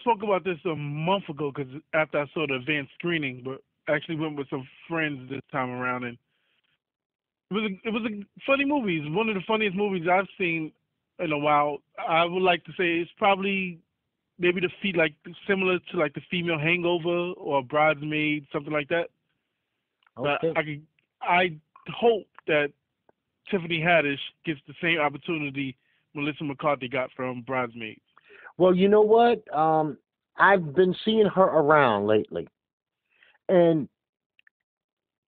Spoke about this a month ago because after I saw the advanced screening, but I actually went with some friends this time around, and it was a, it was a funny movie. It's one of the funniest movies I've seen in a while. I would like to say it's probably maybe the feet like similar to like the female Hangover or Bridesmaid, something like that. Okay. But I could, I hope that Tiffany Haddish gets the same opportunity Melissa McCarthy got from Bridesmaids. Well, you know what? Um, I've been seeing her around lately, and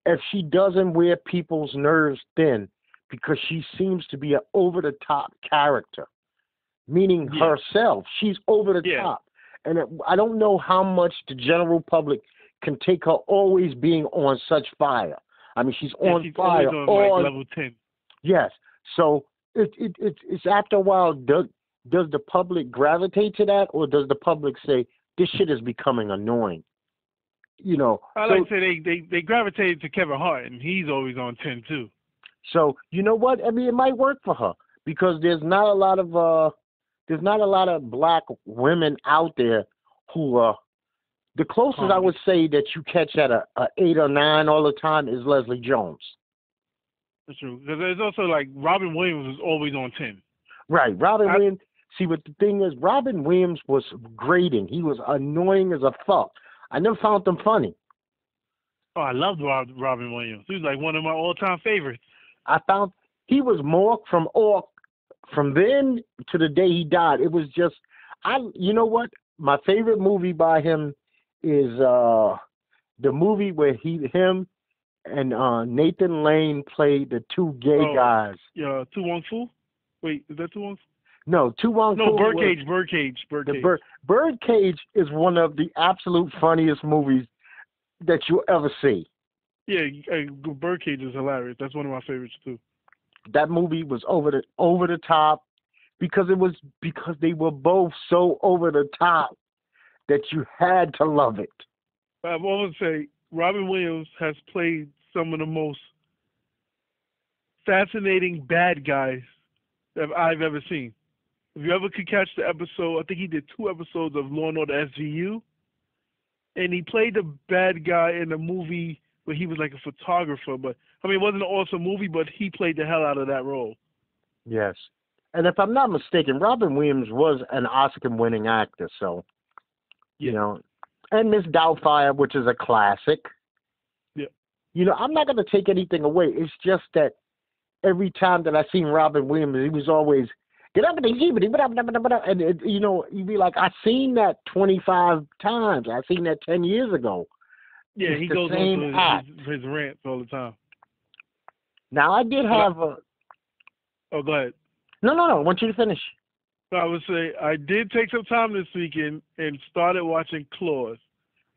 if she doesn't wear people's nerves thin, because she seems to be an over the top character, meaning Yeah. herself. She's over the Yeah. top, and it, I don't know how much the general public can take her always being on such fire. I mean, she's Yeah, on she's fire on like level ten. Yes. So it, it, it it's after a while, does the public gravitate to that, or does the public say this shit is becoming annoying? You know. I so, like to say they, they they gravitated to Kevin Hart, and he's always on ten too. so you know what? I mean, it might work for her because there's not a lot of uh, there's not a lot of black women out there who uh, the closest I would say that you catch at a, a eight or nine all the time is Leslie Jones. That's true. Because there's also like Robin Williams was always on ten. Right. Robin I- Williams. See, but the thing is, Robin Williams was grating. He was annoying as a fuck. I never found him funny. Oh, I loved Rob, Robin Williams. He was like one of my all-time favorites. I found he was more from all from then to the day he died. It was just I. You know what? My favorite movie by him is uh the movie where he him and uh Nathan Lane played the two gay Oh. guys. Yeah, To Wong Foo. Wait, is that Tu Wong? Fu? No, two Wong No, was- Birdcage, Birdcage, The Birdcage. bird, Birdcage is one of the absolute funniest movies that you'll ever see. Yeah, uh, Birdcage is hilarious. That's one of my favorites too. That movie was over the over the top because it was because they were both so over the top that you had to love it. But I've always say Robin Williams has played some of the most fascinating bad guys that I've ever seen. If you ever could catch the episode, I think he did two episodes of Law and Order SVU, and he played the bad guy in a movie where he was like a photographer. But I mean, it wasn't an awesome movie, but he played the hell out of that role. Yes. And if I'm not mistaken, Robin Williams was an Oscar winning actor, so you know. And Miss Doubtfire, which is a classic. Yeah. You know, I'm not gonna take anything away. It's just that every time that I seen Robin Williams, he was always and give it, and it, you know, you'd be like, I seen that 25 times. I seen that 10 years ago. Yeah, It's he goes on his, his, rants all the time. Now I did have a Oh, go ahead. no, no, no. I want you to finish. So I would say I did take some time this weekend and started watching Claws.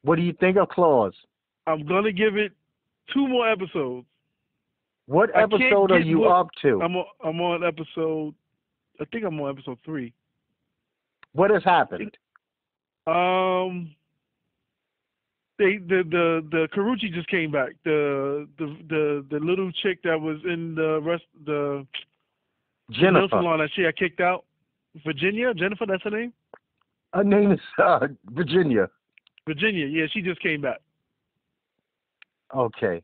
What do you think of Claws? I'm gonna give it two more episodes. What episode are you up to? I'm on, I'm on episode. I think I'm on episode three. what has happened? Um, they the the the Karuchi just came back. The the the the little chick that was in the rest the Jennifer. salon that she had kicked out. Virginia, Jennifer, that's her name. Her name is uh, Virginia. Virginia, yeah, she just came back. Okay.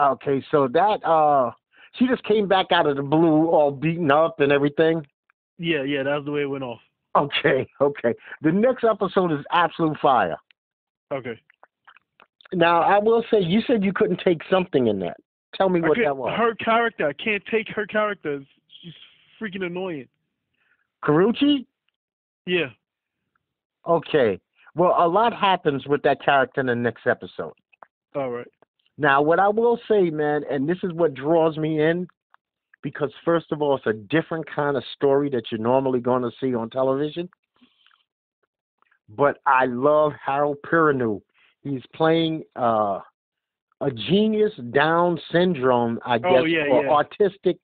Okay, so that uh she just came back out of the blue all beaten up and everything. Yeah, yeah, that's the way it went off. Okay, okay. The next episode is absolute fire. Okay. Now I will say you said you couldn't take something in that. Tell me what that was. Her character, I can't take her character. She's freaking annoying. Karuchi? Yeah. Okay. Well, a lot happens with that character in the next episode. All right. Now, what I will say, man, and this is what draws me in, because first of all, it's a different kind of story that you're normally going to see on television. But I love Harold Perrineau. He's playing uh, a genius Down syndrome, I guess, Oh, yeah, or yeah. autistic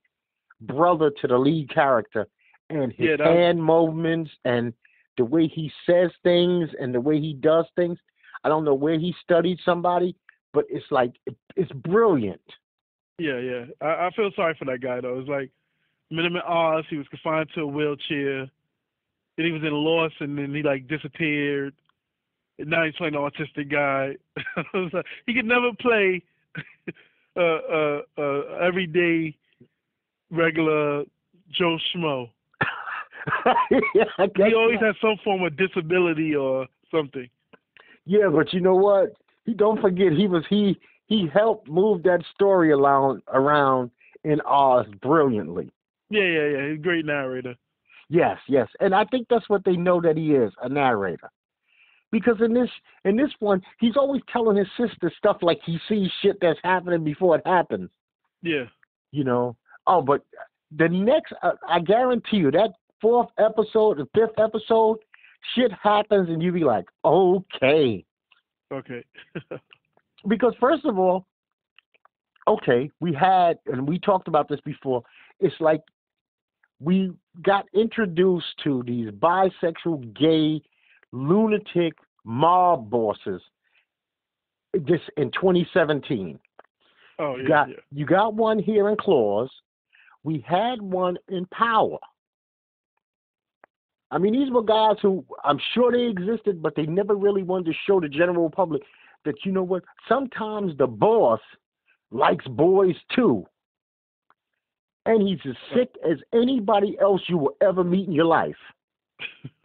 brother to the lead character, and his Yeah, hand movements and the way he says things and the way he does things. I don't know where he studied somebody, but it's like it, it's brilliant. Yeah, yeah. I, I feel sorry for that guy though. It's like minimum odds. He was confined to a wheelchair. and he was in a loss, and then he like disappeared. And now he's playing an autistic guy. he could never play uh, uh, uh, everyday, regular Joe Schmo. yeah, He always has some form of disability or something. Yeah, but you know what? He don't forget he was he he helped move that story around around in Oz brilliantly. Yeah, yeah, yeah. He's a great narrator. Yes, yes, and I think that's what they know that he is a narrator. Because in this in this one, he's always telling his sister stuff like he sees shit that's happening before it happens. Yeah. You know. Oh, but the next, uh, I guarantee you, that fourth episode, the fifth episode, shit happens, and you be like, okay. Okay. because first of all, okay, we had and we talked about this before. It's like we got introduced to these bisexual, gay, lunatic mob bosses this in 2017. oh You yeah. got yeah. you got one here in Claws. We had one in Power. I mean, these were guys who I'm sure they existed, but they never really wanted to show the general public that you know what? Sometimes the boss likes boys too. And he's as sick as anybody else you will ever meet in your life.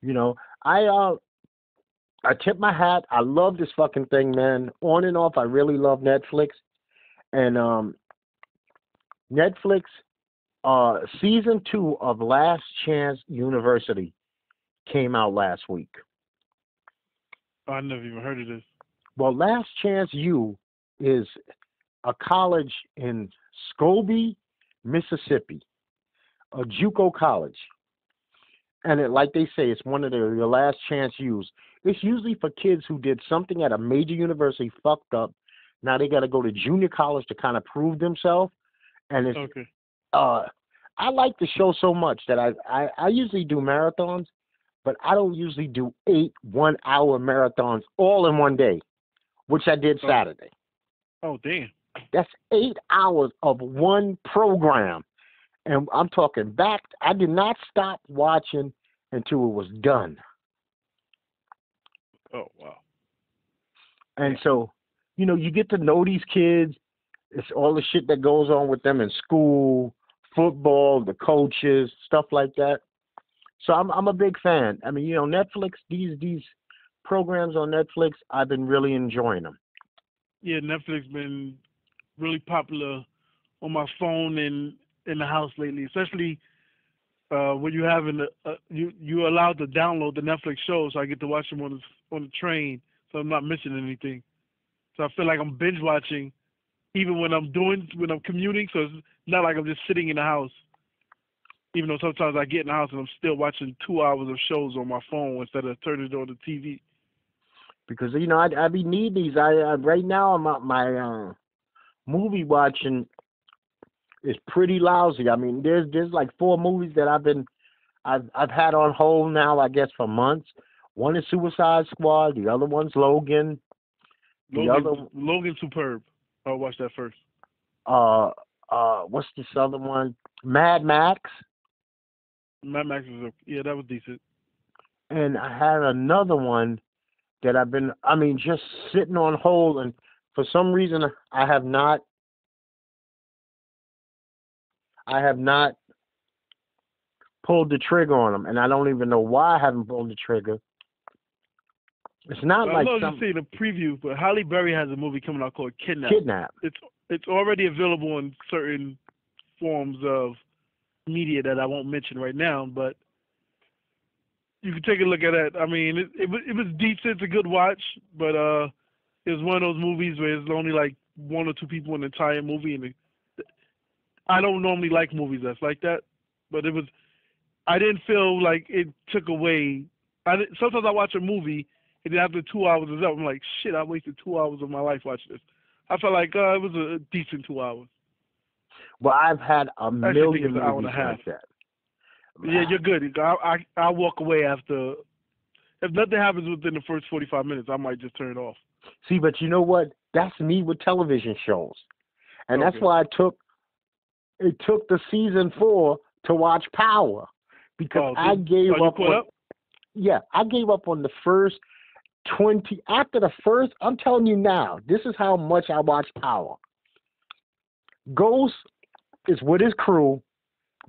You know, I uh I tip my hat. I love this fucking thing, man. On and off, I really love Netflix. And um Netflix uh season 2 of Last Chance University came out last week. I never even heard of this. Well, Last Chance U is a college in Scooba, Mississippi, a JUCO college. And it, like they say, it's one of the, last chance U's. It's usually for kids who did something at a major university, fucked up. Now they got to go to junior college to kind of prove themselves. And it's Okay. uh, I like the show so much that I, I I usually do marathons, but I don't usually do eight one hour marathons all in one day, which I did Oh. Saturday. Oh damn. That's eight hours of one program, and I'm talking back. I did not stop watching until it was done. Oh wow. And so, you know, you get to know these kids. It's all the shit that goes on with them in school, football, the coaches, stuff like that. So I'm I'm a big fan. I mean, you know, Netflix these these programs on Netflix, I've been really enjoying them. Yeah, Netflix been really popular on my phone and in the house lately, especially uh, when you have in the uh, you you allowed to download the Netflix shows, so I get to watch them on the on the train, so I'm not missing anything. So I feel like I'm binge watching, even when I'm doing when I'm commuting. So it's not like I'm just sitting in the house. Even though sometimes I get in the house and I'm still watching two hours of shows on my phone instead of turning it on the TV. because you know I I be need these. I, I right now I'm my my uh, movie watching is pretty lousy. I mean, there's there's like four movies that I've been I've I've had on hold now. I guess for months. One is Suicide Squad. The other one's Logan. The Logan, other Logan Superb. I'll watch that first. uh uh what's this other one? Mad Max. Mad Max was a, yeah, that was decent. and I had another one that I've been, I mean, just sitting on hold, and for some reason I have not, I have not pulled the trigger on them, and I don't even know why I haven't pulled the trigger. It's not I like love some to see the preview, but Halle Berry has a movie coming out called Kidnap. kidnap. It's it's already available in certain forms of media that I won't mention right now, but you can take a look at it. I mean, it it was it was decent. It's a good watch, but uh, it was one of those movies where there's only like one or two people in the entire movie, and it, I don't normally like movies that's like that, but it was. I didn't feel like it took away. I sometimes I watch a movie and then after two hours is up, I'm like, shit, I wasted two hours of my life watching this. I felt like uh, it was a decent two hours. Well, I've had a million an hour and movies a half. like that. Yeah, you're good. I I I walk away after. If nothing happens within the first 45 minutes, I might just turn it off. See, but you know what? That's me with television shows, and that's why I took it took the season four to watch Power, because Oh, I gave you up, on, up? Yeah, I gave up on the first twenty. After the first, I'm telling you now, this is how much I watch Power. Ghost is with his crew.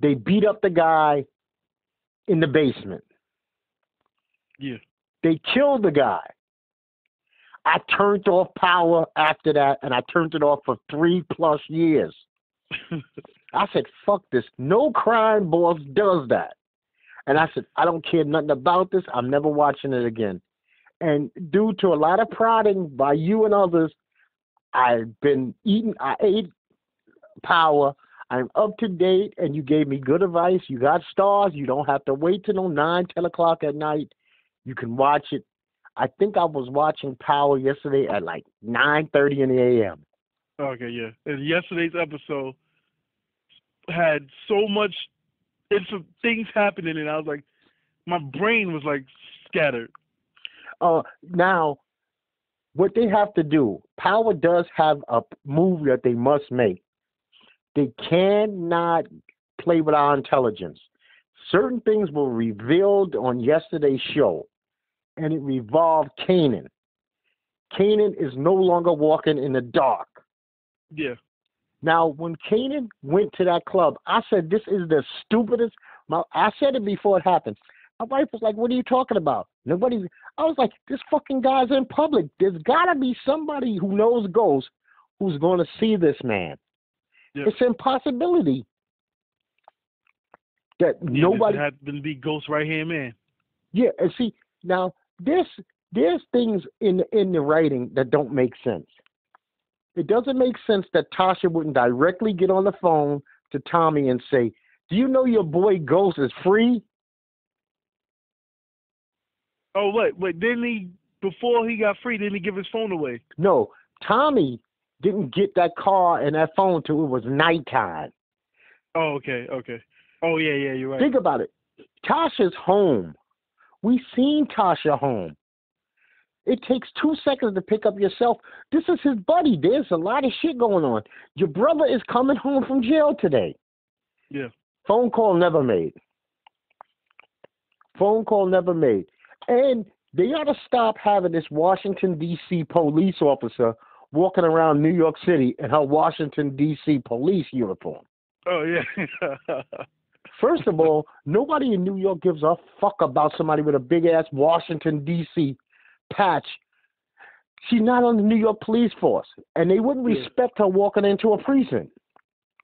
They beat up the guy in the basement. Yeah. They killed the guy. I turned off power after that, and I turned it off for three plus years. I said, fuck this. No crime boss does that. And I said, I don't care nothing about this. I'm never watching it again. And due to a lot of prodding by you and others, I've been eating, I ate power. I'm up to date, and you gave me good advice. You got stars. You don't have to wait till 9, 10 o'clock at night. You can watch it. I think I was watching Power yesterday at like 9.30 in the a.m. Okay, yeah. And yesterday's episode had so much info- things happening, and I was like, my brain was like scattered. Uh, now, what they have to do, Power does have a move that they must make. They cannot play with our intelligence. Certain things were revealed on yesterday's show, and it revolved Kanan. Kanan is no longer walking in the dark. Yeah. Now, when Kanan went to that club, I said, "This is the stupidest." My, I said it before it happened. My wife was like, "What are you talking about?" Nobody. I was like, "This fucking guy's in public. There's got to be somebody who knows ghosts who's going to see this man. Yeah. It's an impossibility that yeah nobody." Had to be Ghost right hand man. Yeah, and see now this there's things in in the writing that don't make sense. It doesn't make sense that Tasha wouldn't directly get on the phone to Tommy and say, "Do you know your boy Ghost is free?" Oh wait, wait. Didn't he before he got free? Didn't he give his phone away? No, Tommy didn't get that car and that phone till it was nighttime. Oh, okay, okay. Oh yeah, yeah. You're right. Think about it. Tasha's home. We seen Tasha home. It takes two seconds to pick up yourself. This is his buddy. There's a lot of shit going on. Your brother is coming home from jail today. Yeah. Phone call never made. Phone call never made. And they ought to stop having this Washington, D.C. police officer walking around New York City in her Washington, D.C. police uniform. Oh yeah. First of all, nobody in New York gives a fuck about somebody with a big ass Washington D.C. patch. She's not on the New York police force, and they wouldn't Yeah. respect her walking into a precinct.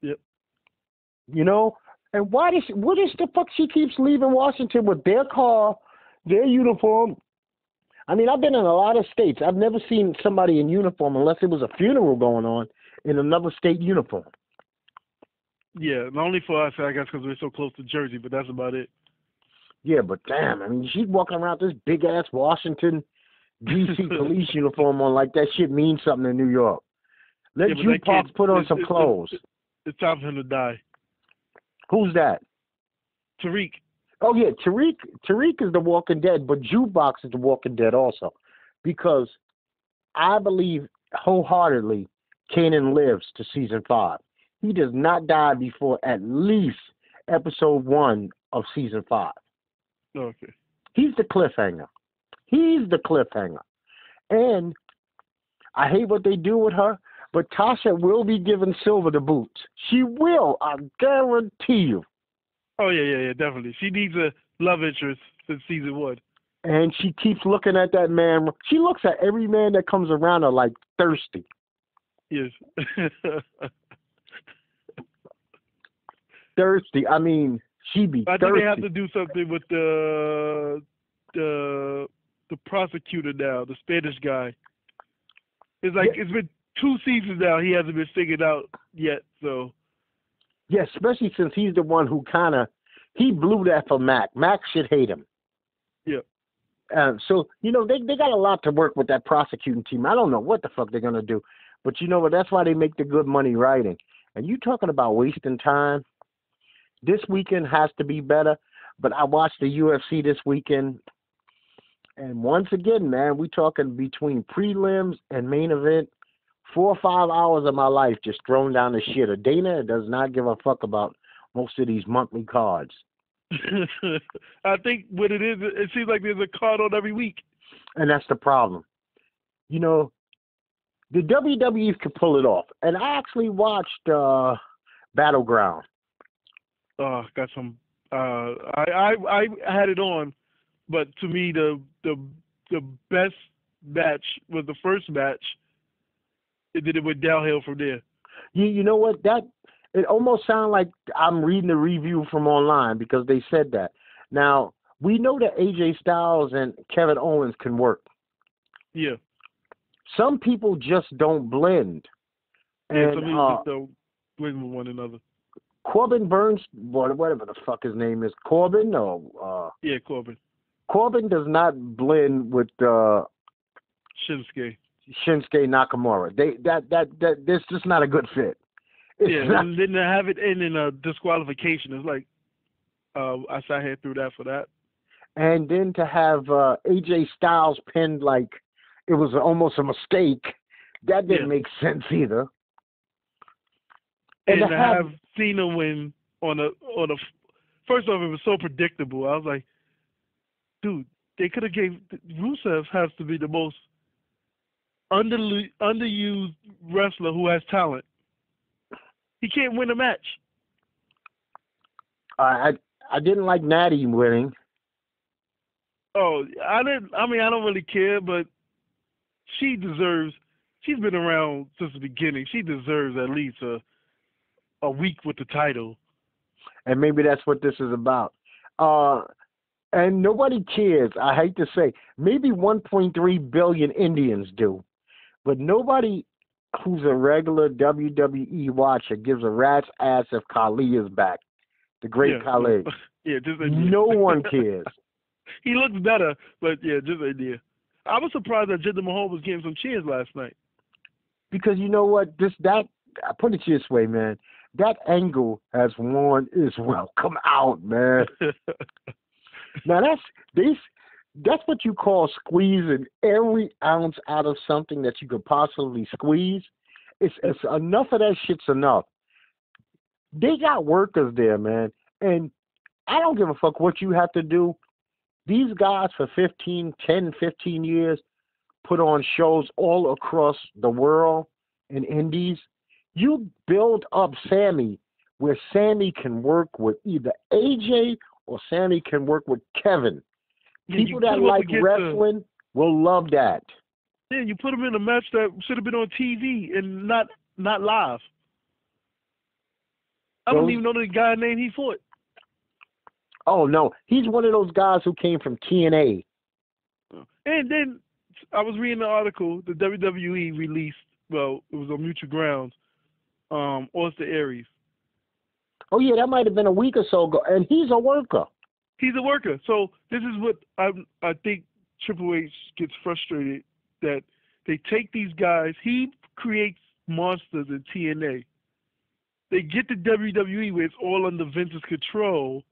Yep. You know, and why does she, what is the fuck she keeps leaving Washington with their car, their uniform? I mean, I've been in a lot of states. I've never seen somebody in uniform unless it was a funeral going on in another state uniform. yeah. Not only for us, I guess, because we're so close to Jersey, but that's about it. Yeah, but damn, I mean, she's walking around this big ass Washington D.C. police uniform on like that shit means something in New York. Let Yeah, you Parks put on it's- some it's- clothes. It's time for him to die. Who's that? Tariq. Oh yeah, Tariq. Tariq is the Walking Dead, but Jukebox is the Walking Dead also, because I believe wholeheartedly Kanan lives to season five. He does not die before at least episode one of season five. Okay. He's the cliffhanger. He's the cliffhanger. And I hate what they do with her, but Tasha will be giving Silver the boots. She will, I guarantee you. Oh yeah, yeah, yeah. Definitely. She needs a love interest since season one. And she keeps looking at that man. She looks at every man that comes around her like thirsty. Yes. Thirsty. I mean, she be I think thirsty. they have to do something with the the the prosecutor now, the Spanish guy. It's like it's been two seasons now. He hasn't been figured out yet. So Yeah, especially since he's the one who kind of he blew that for Mac. Mac should hate him. Yeah. Um, so you know they they got a lot to work with that prosecuting team. I don't know what the fuck they're gonna do, but you know what? That's why they make the good money writing. And you talking about wasting time? This weekend has to be better. But I watched the UFC this weekend, and once again, man, we talking between prelims and main event. Four or five hours of my life just thrown down the shitter. Dana does not give a fuck about most of these monthly cards. I think what it is, it seems like there's a card on every week. And that's the problem. You know, the WWE could pull it off. And I actually watched uh Battleground. Oh, got some. Uh, I, I I had it on, but to me the the the best match was the first match. It did it with downhill from there. You you know what that it almost sounds like I'm reading the review from online because they said that. Now we know that AJ Styles and Kevin Owens can work. Yeah. Some people just don't blend. And And some people uh, just don't blend with one another. Corbin Burns, whatever the fuck his name is, Corbin or uh, Yeah, Corbin, Corbin does not blend with uh, Shinsuke. Shinsuke Nakamura. They that that that this just not a good fit. It's Yeah, not- and then to have it end in a disqualification is like, uh, I sat here through that for that. and then to have uh, AJ Styles pinned like it was almost a mistake. That didn't Yeah. make sense either. And, And to to have- have Cena win on a on a first off, it was so predictable. I was like, dude, they could have gave Rusev has to be the most under underused wrestler who has talent. He can't win a match. I I, I didn't like Natty winning. Oh, I didn't. I mean, I don't really care, but she deserves. She's been around since the beginning. She deserves at least a a week with the title. and maybe that's what this is about. Uh, and nobody cares. I hate to say, maybe 1.3 billion Indians do, but nobody who's a regular WWE watcher gives a rat's ass if Khali is back. The great yeah, Khali. Yeah, just a No one cares. he looks better, but yeah, just an idea. I was surprised that Jinder Mahal was getting some cheers last night. because you know what? This that I put it this way, man. That angle has worn its welcome out, man. Now that's this that's what you call squeezing every ounce out of something that you could possibly squeeze. It's it's enough of that shit's enough. They got workers there, man. And I don't give a fuck what you have to do. These guys for 15, 10, 15 years put on shows all across the world in indies. You build up Sammy where Sammy can work with either AJ or Sammy can work with Kevin. Yeah, People that like wrestling will love that. Yeah, you put them in a match that should have been on TV and not not live. I don't Those- even know the guy name he fought. Oh no, he's one of those guys who came from TNA. And then I was reading the article the WWE released. Well, it was on Mutual Grounds. Um, Austin Aries. Oh yeah, that might have been a week or so ago, and he's a worker. He's a worker. So this is what I I think Triple H gets frustrated that they take these guys. He creates monsters in TNA. They get to WWE where it's all under Vince's control,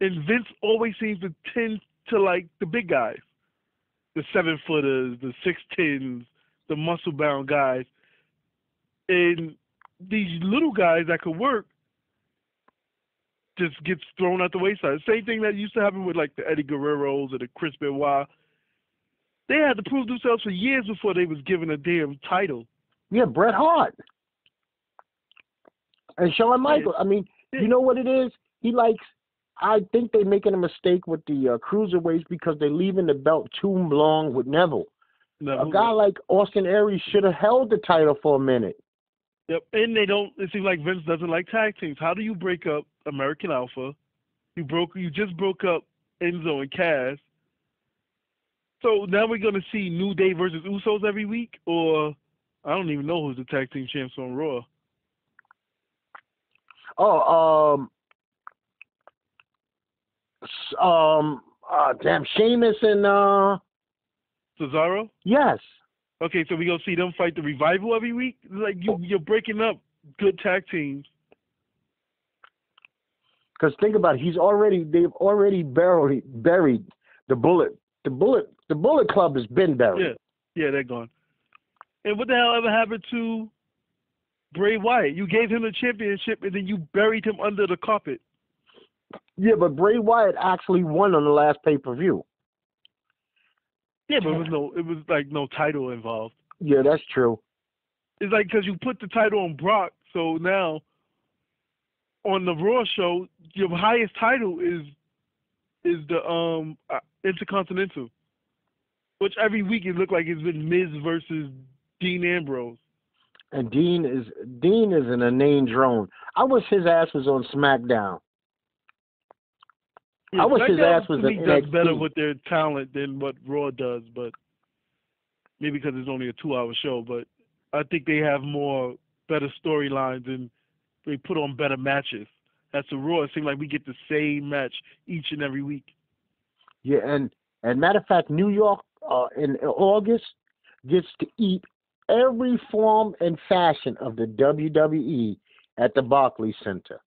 and Vince always seems to tend to like the big guys, the seven footers, the six tens, the muscle bound guys, and these little guys that could work just gets thrown out the wayside. Same thing that used to happen with like the Eddie Guerreros or the Chris Benoit. They had to prove themselves for years before they was given a damn title. Yeah, Bret Hart and Shawn Michaels. I mean, you know what it is? He likes. I think they're making a mistake with the uh, cruiserweights because they're leaving the belt too long with Neville. No, A guy like Austin Aries should have held the title for a minute. Yep, and they don't. It seems like Vince doesn't like tag teams. How do you break up American Alpha? You broke. You just broke up Enzo and Cass. So now we're gonna see New Day versus Usos every week, or I don't even know who's the tag team champs on Raw. Oh, um, um, uh, damn, Sheamus and uh, Cesaro. yes, Okay, so we gonna see them fight the revival every week. Like you, you're breaking up good tag teams. because think about it, he's already they've already buried buried the bullet. The bullet, the Bullet Club has been buried. Yeah, yeah, they're gone. And what the hell ever happened to Bray Wyatt? You gave him the championship and then you buried him under the carpet. Yeah, but Bray Wyatt actually won on the last pay per view. Yeah, but it was no, it was like no title involved. Yeah, that's true. It's like because you put the title on Brock, so now on the Raw show, your highest title is is the um uh, Intercontinental, which every week it looked like it's been Miz versus Dean Ambrose. And Dean is Dean is an inane drone. I wish his ass was on SmackDown. Yeah, I wish his ass was me does better with their talent than what Raw does, but maybe because it's only a two-hour show. But I think they have more better storylines and they put on better matches. That's the Raw. It seems like we get the same match each and every week. Yeah, and and matter of fact, New York uh, in August gets to eat every form and fashion of the WWE at the Barclays Center.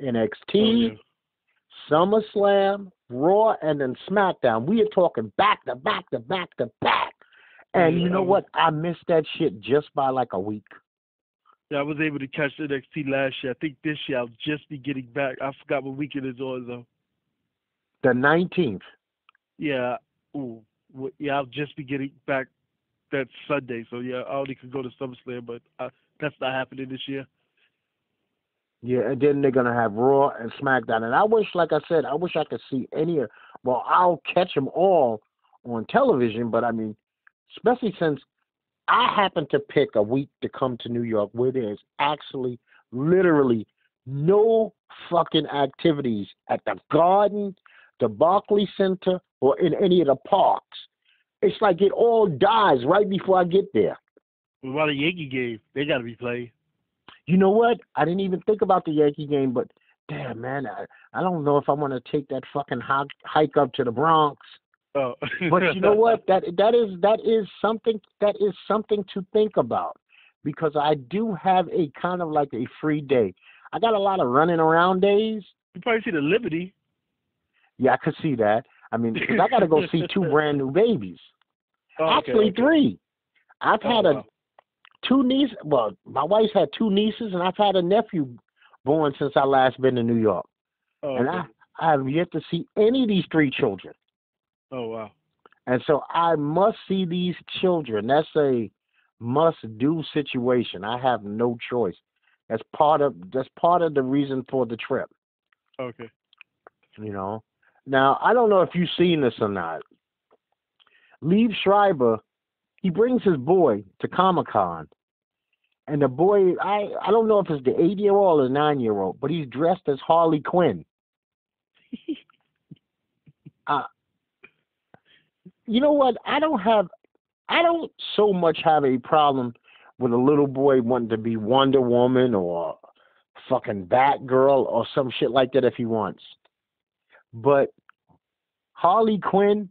NXT, Oh, yeah. SummerSlam, Raw, and then SmackDown. We are talking back to back to back to back. And you know what? I missed that shit just by like a week. Yeah, I was able to catch NXT last year. I think this year I'll just be getting back. I forgot what week it is on though. The 19th. Yeah, ooh, yeah, I'll just be getting back that Sunday. So yeah, I only could go to SummerSlam, but uh, that's not happening this year. Yeah, and then they're gonna have Raw and SmackDown. And I wish, like I said, I wish I could see any of. Well, I'll catch them all on television, but I mean, especially since I happen to pick a week to come to New York where there's actually, literally, no fucking activities at the Garden, the Barclays Center, or in any of the parks. It's like it all dies right before I get there. What about a Yankee game? They got to be played. You know what? I didn't even think about the Yankee game, but damn man, I, I don't know if I want to take that fucking hike, hike up to the Bronx. Oh. But you know what? That that is that is something that is something to think about because I do have a kind of like a free day. I got a lot of running around days. You probably see the Liberty. Yeah, I could see that. I mean, I got to go see two brand new babies. Oh, okay, Actually, okay. three. I've Oh, had a wow. Two nieces. Well, my wife's had two nieces, and I've had a nephew born since I last been to New York. Oh, and okay. I, I have yet to see any of these three children. oh wow. And so I must see these children. That's a must do situation. I have no choice. That's part of that's part of the reason for the trip, Okay. you know. Now I don't know if you've seen this or not. Liev Schreiber, he brings his boy to Comic Con. And the boy I, I don't know if it's the eight year old or nine year old, but he's dressed as Harley Quinn. uh, you know what? I don't have, I don't so much have a problem with a little boy wanting to be Wonder Woman or fucking Batgirl or some shit like that if he wants. But Harley Quinn,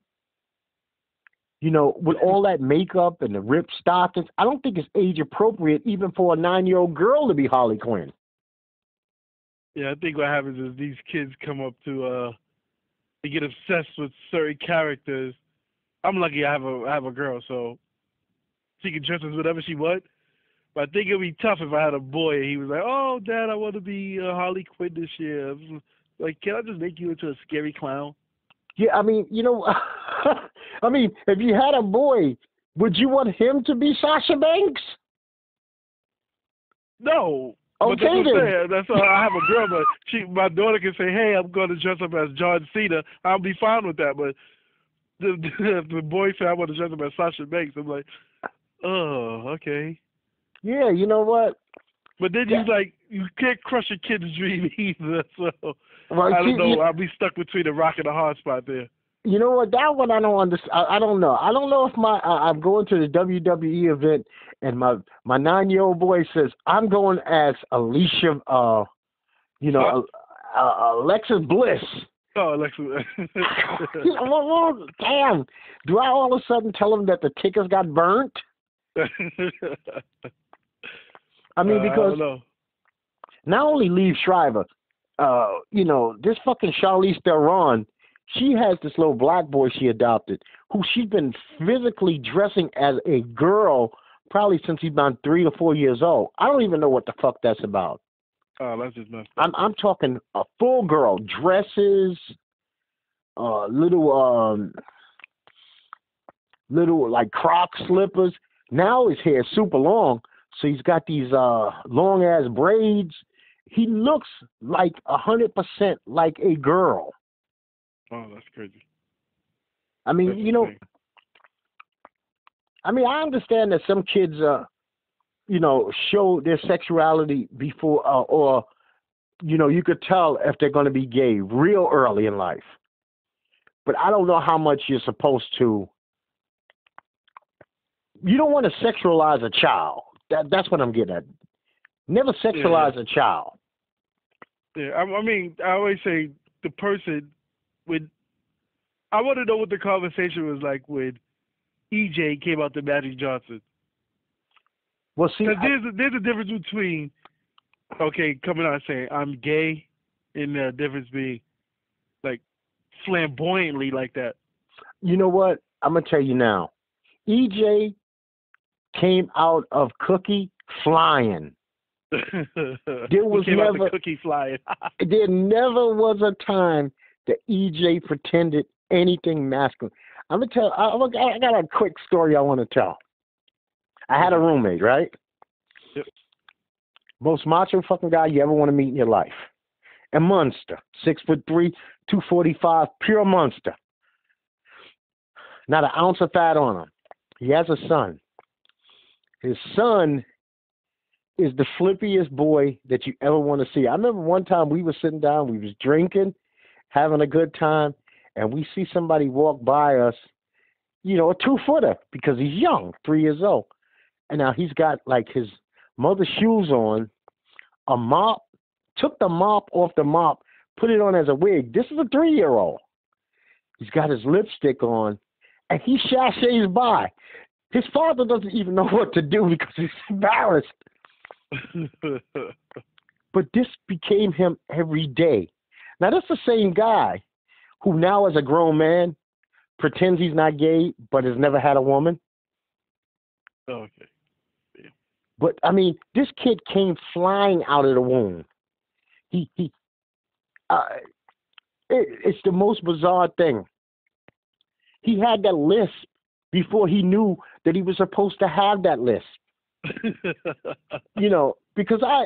you know, with all that makeup and the ripped stockings, I don't think it's age appropriate even for a nine year old girl to be Harley Quinn. Yeah, I think what happens is these kids come up to uh they get obsessed with certain characters. I'm lucky I have a I have a girl, so she can dress as whatever she wants. But I think it'd be tough if I had a boy and he was like, "Oh, Dad, I want to be uh, Harley Quinn this year." Like, can I just make you into a scary clown? Yeah, I mean, you know, I mean, if you had a boy, would you want him to be Sasha Banks? No. Okay, that's then. That's why I have a girl, but she, my daughter can say, "Hey, I'm going to dress up as John Cena." I'll be fine with that. But the if the boy said I want to dress up as Sasha Banks, I'm like, oh, okay. Yeah, you know what? But then Yeah. you like you can't crush a kid's dream either. So Well, I don't know. You, I'll be stuck between a rock and a hard spot there. You know what? That one I don't understand. I, I don't know. I don't know if my I, I'm going to the WWE event and my my nine year old boy says I'm going as Alicia, uh, you know, uh, uh, Alexis Bliss. Oh, Alexa. Well, damn! Do I all of a sudden tell him that the tickets got burnt? I mean, Uh, because don't know. not only Liev Schreiber, uh, you know, this fucking Charlize Theron, she has this little black boy she adopted, who she's been physically dressing as a girl probably since he's been three or four years old. I don't even know what the fuck that's about. Oh, that's just messed I'm I'm talking a full girl, dresses, uh, little um, little like Croc slippers. Now his hair is super long, so he's got these uh long ass braids. He looks like a hundred percent like a girl. Oh, that's crazy. I mean, That's you know. I mean, I understand that some kids, uh, you know, show their sexuality before, uh, or, you know, you could tell if they're going to be gay real early in life. But I don't know how much you're supposed to. You don't want to sexualize a child. That that's what I'm getting at. Never sexualize a child. Yeah, I, I mean, I always say the person with. I want to know what the conversation was like when EJ came out to Magic Johnson. Well, see, I- there's a, there's a difference between, okay, coming out and saying I'm gay, and the difference being, like, flamboyantly like that. you know what? I'm gonna tell you now. EJ came out of Cookie flying. there was never- cookie flying. there never was a time that EJ pretended anything masculine. I'm gonna tell. I, I got a quick story I want to tell. I had a mm-hmm. roommate, right? Yep. Most macho fucking guy you ever want to meet in your life. A monster, six foot three, two forty five, pure monster. Not an ounce of fat on him. He has a son. His son is the flippiest boy that you ever want to see. I remember one time we were sitting down, we was drinking, having a good time, and we see somebody walk by us, you know, a two footer because he's young, three years old. And now he's got like his mother's shoes on, a mop, took the mop off the mop, put it on as a wig. This is a three year old. He's got his lipstick on, and he sashays by. His father doesn't even know what to do because he's embarrassed. But this became him every day. Now that's the same guy who now as a grown man pretends he's not gay but has never had a woman. okay. But I mean, this kid came flying out of the womb. He he uh, it, it's the most bizarre thing. He had that lisp before he knew that he was supposed to have that lisp. you know, because I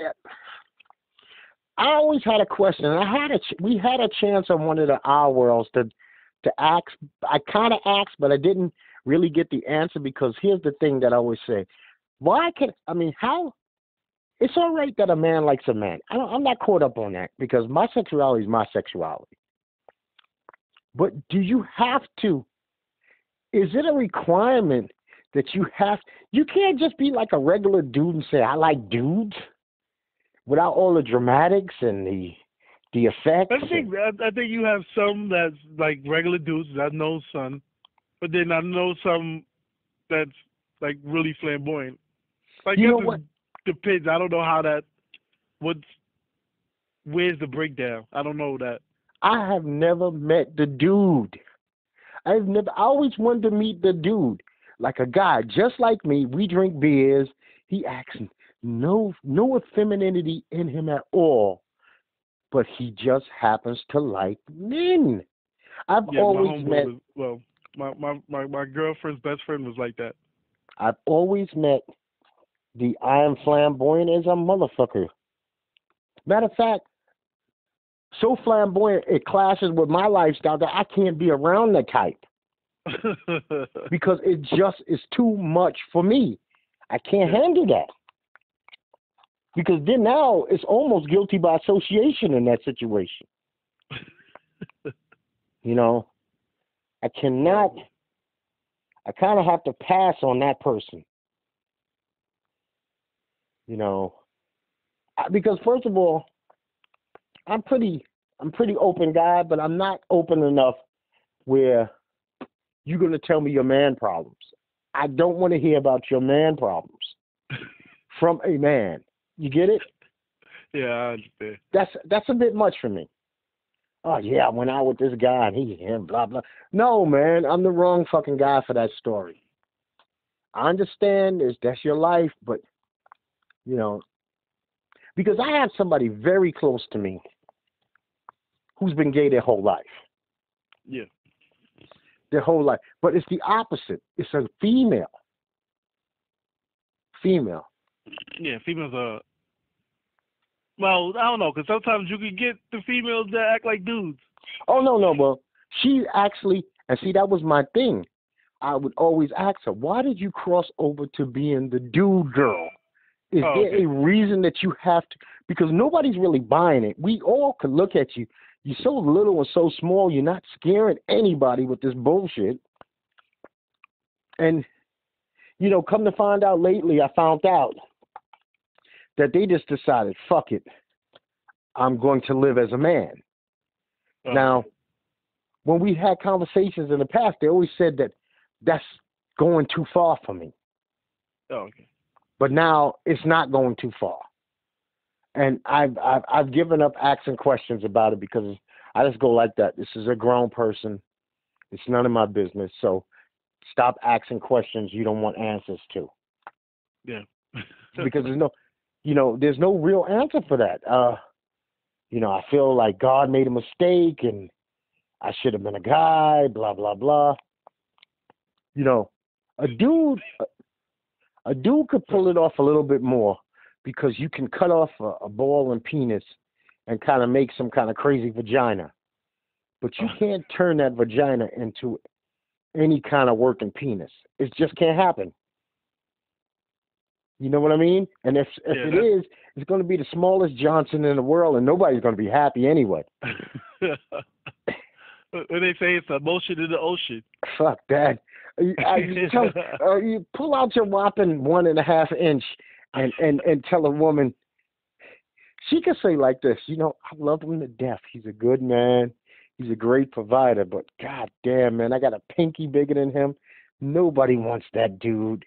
I always had a question. and I had a ch- we had a chance on one of the our worlds to to ask. I kind of asked, but I didn't really get the answer because here's the thing that I always say: Why can I mean how? It's all right that a man likes a man. I I'm not caught up on that because my sexuality is my sexuality. But do you have to? Is it a requirement that you have? You can't just be like a regular dude and say I like dudes without all the dramatics and the the effects. I think I, I think you have some that's like regular dudes that know son, but then I know some that's like really flamboyant. Like You know what? depends. I don't know how that. What's where's the breakdown? I don't know that. I have never met the dude. I've never. I always wanted to meet the dude, like a guy just like me. We drink beers. He acts no no femininity in him at all, but he just happens to like men. I've Yeah, always met. was well. My, my my my girlfriend's best friend was like that. I've always met the I am flamboyant as a motherfucker. Matter of fact, so flamboyant it clashes with my lifestyle that I can't be around the type because it just is too much for me. I can't handle that. Because then now it's almost guilty by association in that situation. you know, I cannot, I kind of have to pass on that person. You know, I- because first of all, I'm pretty, I'm pretty open guy, but I'm not open enough where you're gonna tell me your man problems. I don't want to hear about your man problems from a man. You get it? yeah, I understand. That's that's a bit much for me. Oh yeah, I went out with this guy and he and blah blah. No, man, I'm the wrong fucking guy for that story. I understand is that's your life, but you know, Because I have somebody very close to me who's been gay their whole life. Yeah. Their whole life. But it's the opposite. It's a female. Female. Yeah, females are. Well, I don't know, because sometimes you can get the females that act like dudes. Oh no, no, well, she actually and see that was my thing. I would always ask her, why did you cross over to being the dude girl? Is Oh, there okay. a reason that you have to? Because nobody's really buying it. We all could look at you. You're so little and so small. You're not scaring anybody with this bullshit. And you know, come to find out lately, I found out that they just decided, fuck it, I'm going to live as a man. Uh, Now, when we had conversations in the past, they always said that that's going too far for me. oh, okay. But now it's not going too far, and I've I've, I've given up asking questions about it because I just go like that. This is a grown person. It's none of my business. So stop asking questions you don't want answers to Yeah. because there's no, you know, there's no real answer for that. Uh, you know, I feel like God made a mistake and I should have been a guy, blah blah blah. You know, a dude, a, dude could pull it off a little bit more because you can cut off a, a ball and penis and kind of make some kind of crazy vagina, but you can't turn that vagina into any kind of working penis. It just can't happen. You know what I mean? And if if Yeah, it that- is, it's going to be the smallest Johnson in the world, and nobody's going to be happy anyway. when they say it's a motion in the ocean. Fuck that. You- I, you, tell, uh, you pull out your whopping one and a half inch and and and tell a woman. She could say like this, you know, I love him to death. He's a good man. He's a great provider, but god damn man, I got a pinky bigger than him. Nobody wants that dude.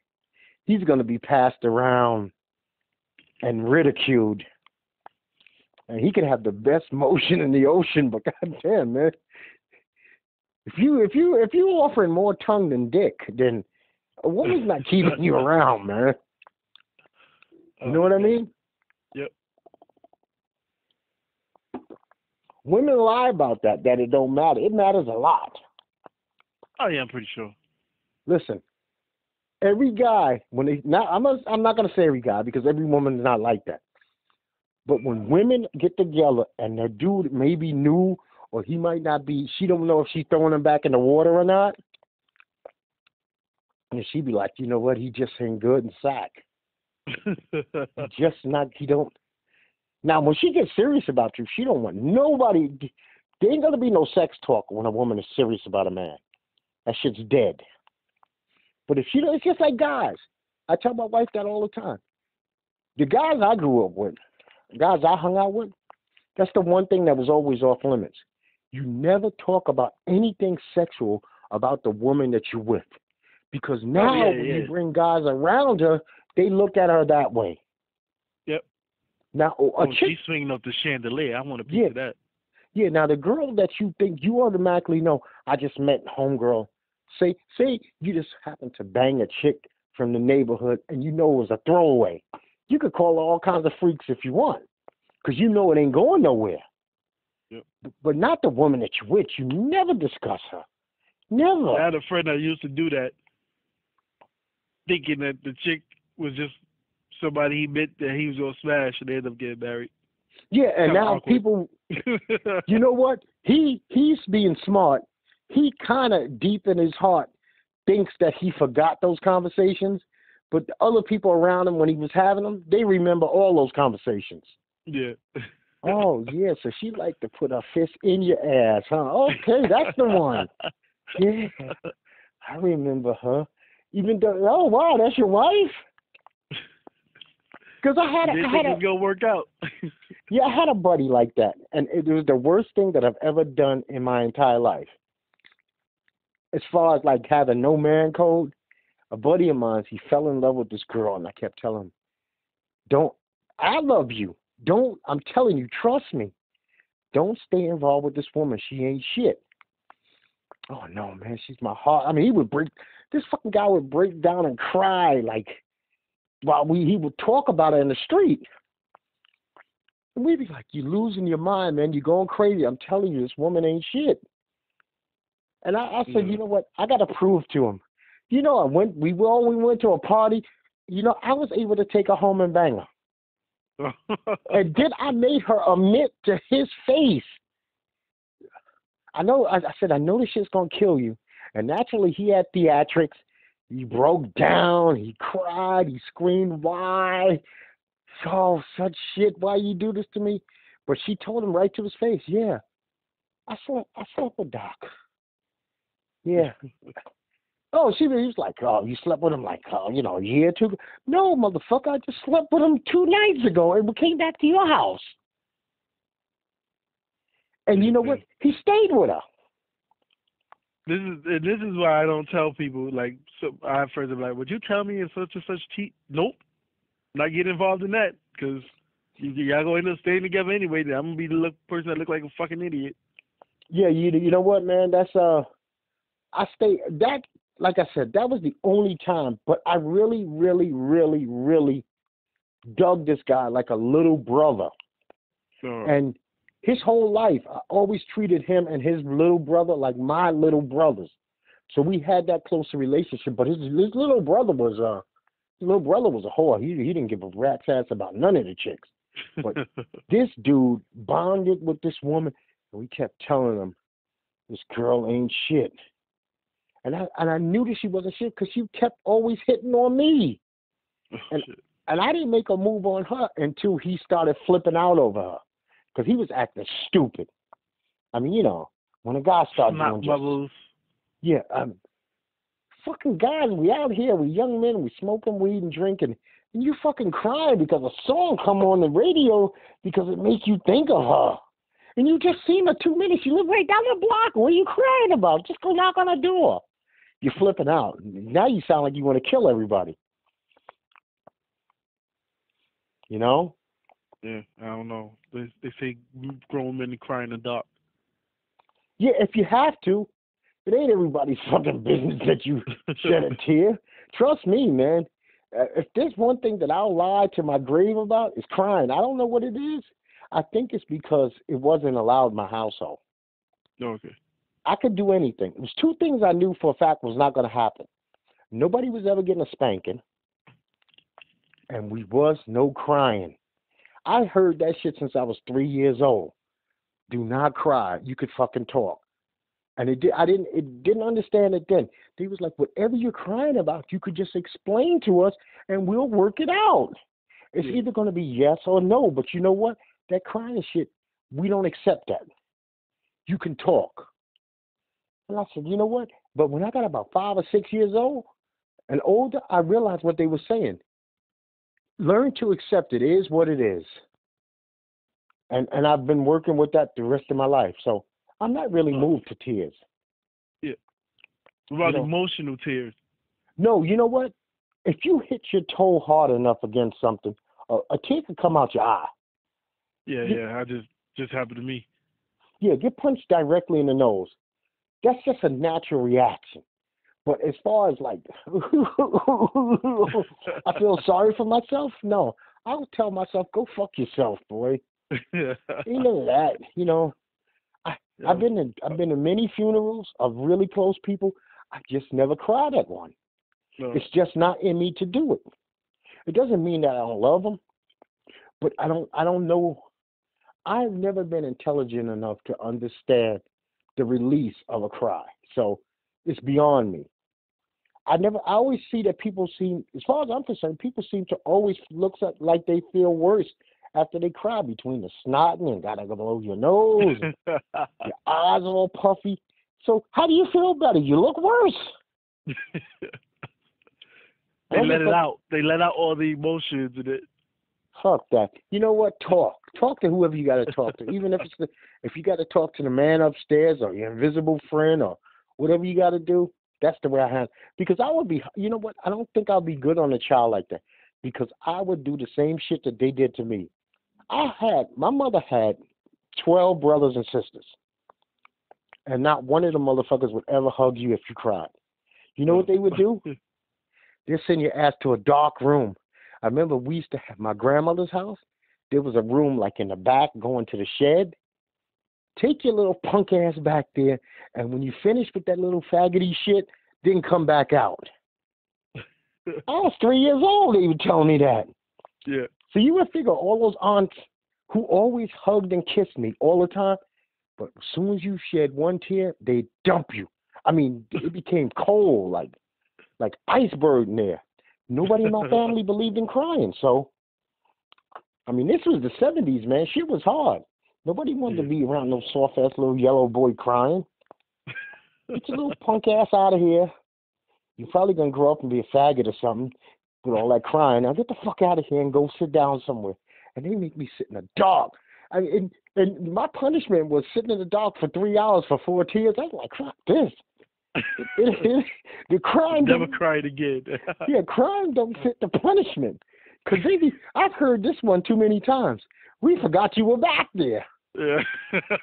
He's gonna be passed around and ridiculed. And he could have the best motion in the ocean, but god damn man. If you if you if you offering more tongue than dick, then a woman's not keeping you around, man. You know what I uh, mean? Yep. Women lie about that, that it don't matter. It matters a lot. Oh yeah, I'm pretty sure. Listen, every guy when they not I'm not, I'm not gonna say every guy because every woman is not like that. But when women get together and their dude may be new or he might not be, she don't know if she's throwing him back in the water or not. And she be like, you know what? He just ain't good in sack. Just not. He don't. Now, when she gets serious about you, she don't want nobody. There ain't gonna be no sex talk when a woman is serious about a man. That shit's dead. But if she, don't- it's just like guys. I tell my wife that all the time. The guys I grew up with, guys I hung out with, that's the one thing that was always off limits. You never talk about anything sexual about the woman that you're with. Because oh, now yeah, when yeah. you bring guys around her, they look at her that way. Yep. Now, a Oh, chick, she's swinging up the chandelier. I want a piece Yeah. that. yeah. Now the girl that you think you automatically know, I just met homegirl. Say, say you just happen to bang a chick from the neighborhood, and you know it was a throwaway. You could call her all kinds of freaks if you want, because you know it ain't going nowhere. Yep. But not the woman that you're with. You never discuss her. Never. I had a friend that used to do that, thinking that the chick was just somebody he met that he was gonna smash, and they ended up getting married. yeah, and kinda now awkward. people you know what? He he's being smart. He kind of deep in his heart thinks that he forgot those conversations, but the other people around him when he was having them, they remember all those conversations. yeah. Oh yeah, so she like to put her fist in your ass, huh? Okay, that's the one. Yeah, I remember her. Even though, oh wow, that's your wife. Because I had, a, I had a, gonna work out. Yeah, I had a buddy like that, and it was the worst thing that I've ever done in my entire life. As far as like having no man code, a buddy of mine, he fell in love with this girl, and I kept telling him, "Don't, I love you. Don't. I'm telling you, trust me. Don't stay involved with this woman. She ain't shit." Oh no, man, she's my heart. I mean, he would break. This fucking guy would break down and cry like while we he would talk about it in the street. And we'd be like, You're losing your mind, man. You're going crazy. I'm telling you, this woman ain't shit. And I, I said, Yeah. You know what? I got to prove to him. You know, I went, we all we went to a party. You know, I was able to take her home and bang her. And then I made her admit to his face. I know, I, I said, I know this shit's going to kill you. And naturally, he had theatrics. He broke down. He cried. He screamed, Why? Oh, such shit. Why you do this to me? But she told him right to his face, Yeah, I slept, I slept with Doc. Yeah. Oh, she was like, oh, you slept with him like, oh, you know, a year or two. No, motherfucker, I just slept with him two nights ago, and we came back to your house. And you know what? He stayed with her. This is and this is why I don't tell people like so I friends that like, would you tell me it's such and such cheat? Nope, not get involved in that because you, y'all gonna end up staying together anyway. Then I'm gonna be the look, person that look like a fucking idiot. Yeah, you you know what, man? That's uh, I stay that like I said, that was the only time. But I really, really, really, really dug this guy like a little brother. So And his whole life, I always treated him and his little brother like my little brothers. So we had that closer relationship. But his his little brother was uh, his little brother was a whore. He he didn't give a rat's ass about none of the chicks. but- This dude bonded with this woman, and we kept telling him, "This girl ain't shit." And I and I knew that she wasn't shit because she kept always hitting on me. and- Shit. And I didn't make a move on her until he started flipping out over her because he was acting stupid. I mean, you know, when a guy starts doing just, bubbles. yeah, um, fucking guys, we out here, we young men, we smoking weed and drinking, and you fucking crying because a song come on the radio because it makes you think of her. And you just seen her two minutes. You live right down the block. What are you crying about? Just go knock on her door. You're flipping out. Now you sound like you want to kill everybody. You know? Yeah, I don't know. They they say grown men cry in the dark. Yeah, if you have to. It ain't everybody's fucking business that you shed a tear. Trust me, man. Uh, if there's one thing that I'll lie to my grave about, is crying. I don't know what it is. I think it's because it wasn't allowed in my household. okay. I could do anything. It was two things I knew for a fact was not going to happen. Nobody was ever getting a spanking, and we was no crying. I heard that shit since I was three years old. Do not cry. You could fucking talk. And it did, I didn't it didn't understand it then. They was like, whatever you're crying about, you could just explain to us, and we'll work it out. It's Yeah. either going to be yes or no. But you know what? That crying shit, we don't accept that. You can talk. And I said, you know what? But when I got about five or six years old and older, I realized what they were saying. Learn to accept it is what it is. And and I've been working with that the rest of my life. So I'm not really moved to tears. Yeah. about You know- emotional tears? No, you know what? If you hit your toe hard enough against something, a, a tear can come out your eye. Yeah, yeah. I just just happened to me. Yeah, get punched directly in the nose. That's just a natural reaction. But as far as like, I feel sorry for myself. No, I would tell myself, go fuck yourself, boy. yeah. None of that. You know, I've been in I've been to many funerals of really close people. I just never cried at one. No. It's just not in me to do it. It doesn't mean that I don't love them, but I don't I don't know. I've never been intelligent enough to understand the release of a cry. So it's beyond me. I never I always see that people seem as far as I'm concerned, people seem to always look like they feel worse after they cry between the snotting and gotta go blow your nose your eyes are all puffy. So how do you feel better? You look worse. they let it out. They let out all the emotions in it. Fuck that. You know what? Talk. Talk to whoever you got to talk to. Even if it's the, if you got to talk to the man upstairs or your invisible friend or whatever you got to do. That's the way I have. Because I would be. You know what? I don't think I'll be good on a child like that. Because I would do the same shit that they did to me. I had my mother had twelve brothers and sisters, and not one of the motherfuckers would ever hug you if you cried. You know what they would do? They'd send your ass to a dark room. I remember we used to have my grandmother's house. there was a room like in the back going to the shed. Take your little punk ass back there, and when you finish with that little faggoty shit, then come back out. I was three years old. They were telling me that. Yeah. So you would figure all those aunts who always hugged and kissed me all the time, but as soon as you shed one tear, they dump you. I mean, it became cold, like like iceberg in there. Nobody in my family believed in crying, so I mean, this was the '70s, man. Shit was hard. Nobody wanted Yeah. to be around no soft ass little yellow boy crying. Get your little punk ass out of here. You're probably gonna grow up and be a faggot or something with all that crying. Now get the fuck out of here and go sit down somewhere. And they make me sit in the dark. I mean, and, and my punishment was sitting in the dark for three hours for four tears. I was like, fuck this. the crime Never cried again. yeah, crime don't fit the punishment. Cause they be, I've heard this one too many times. We forgot you were back there. yeah.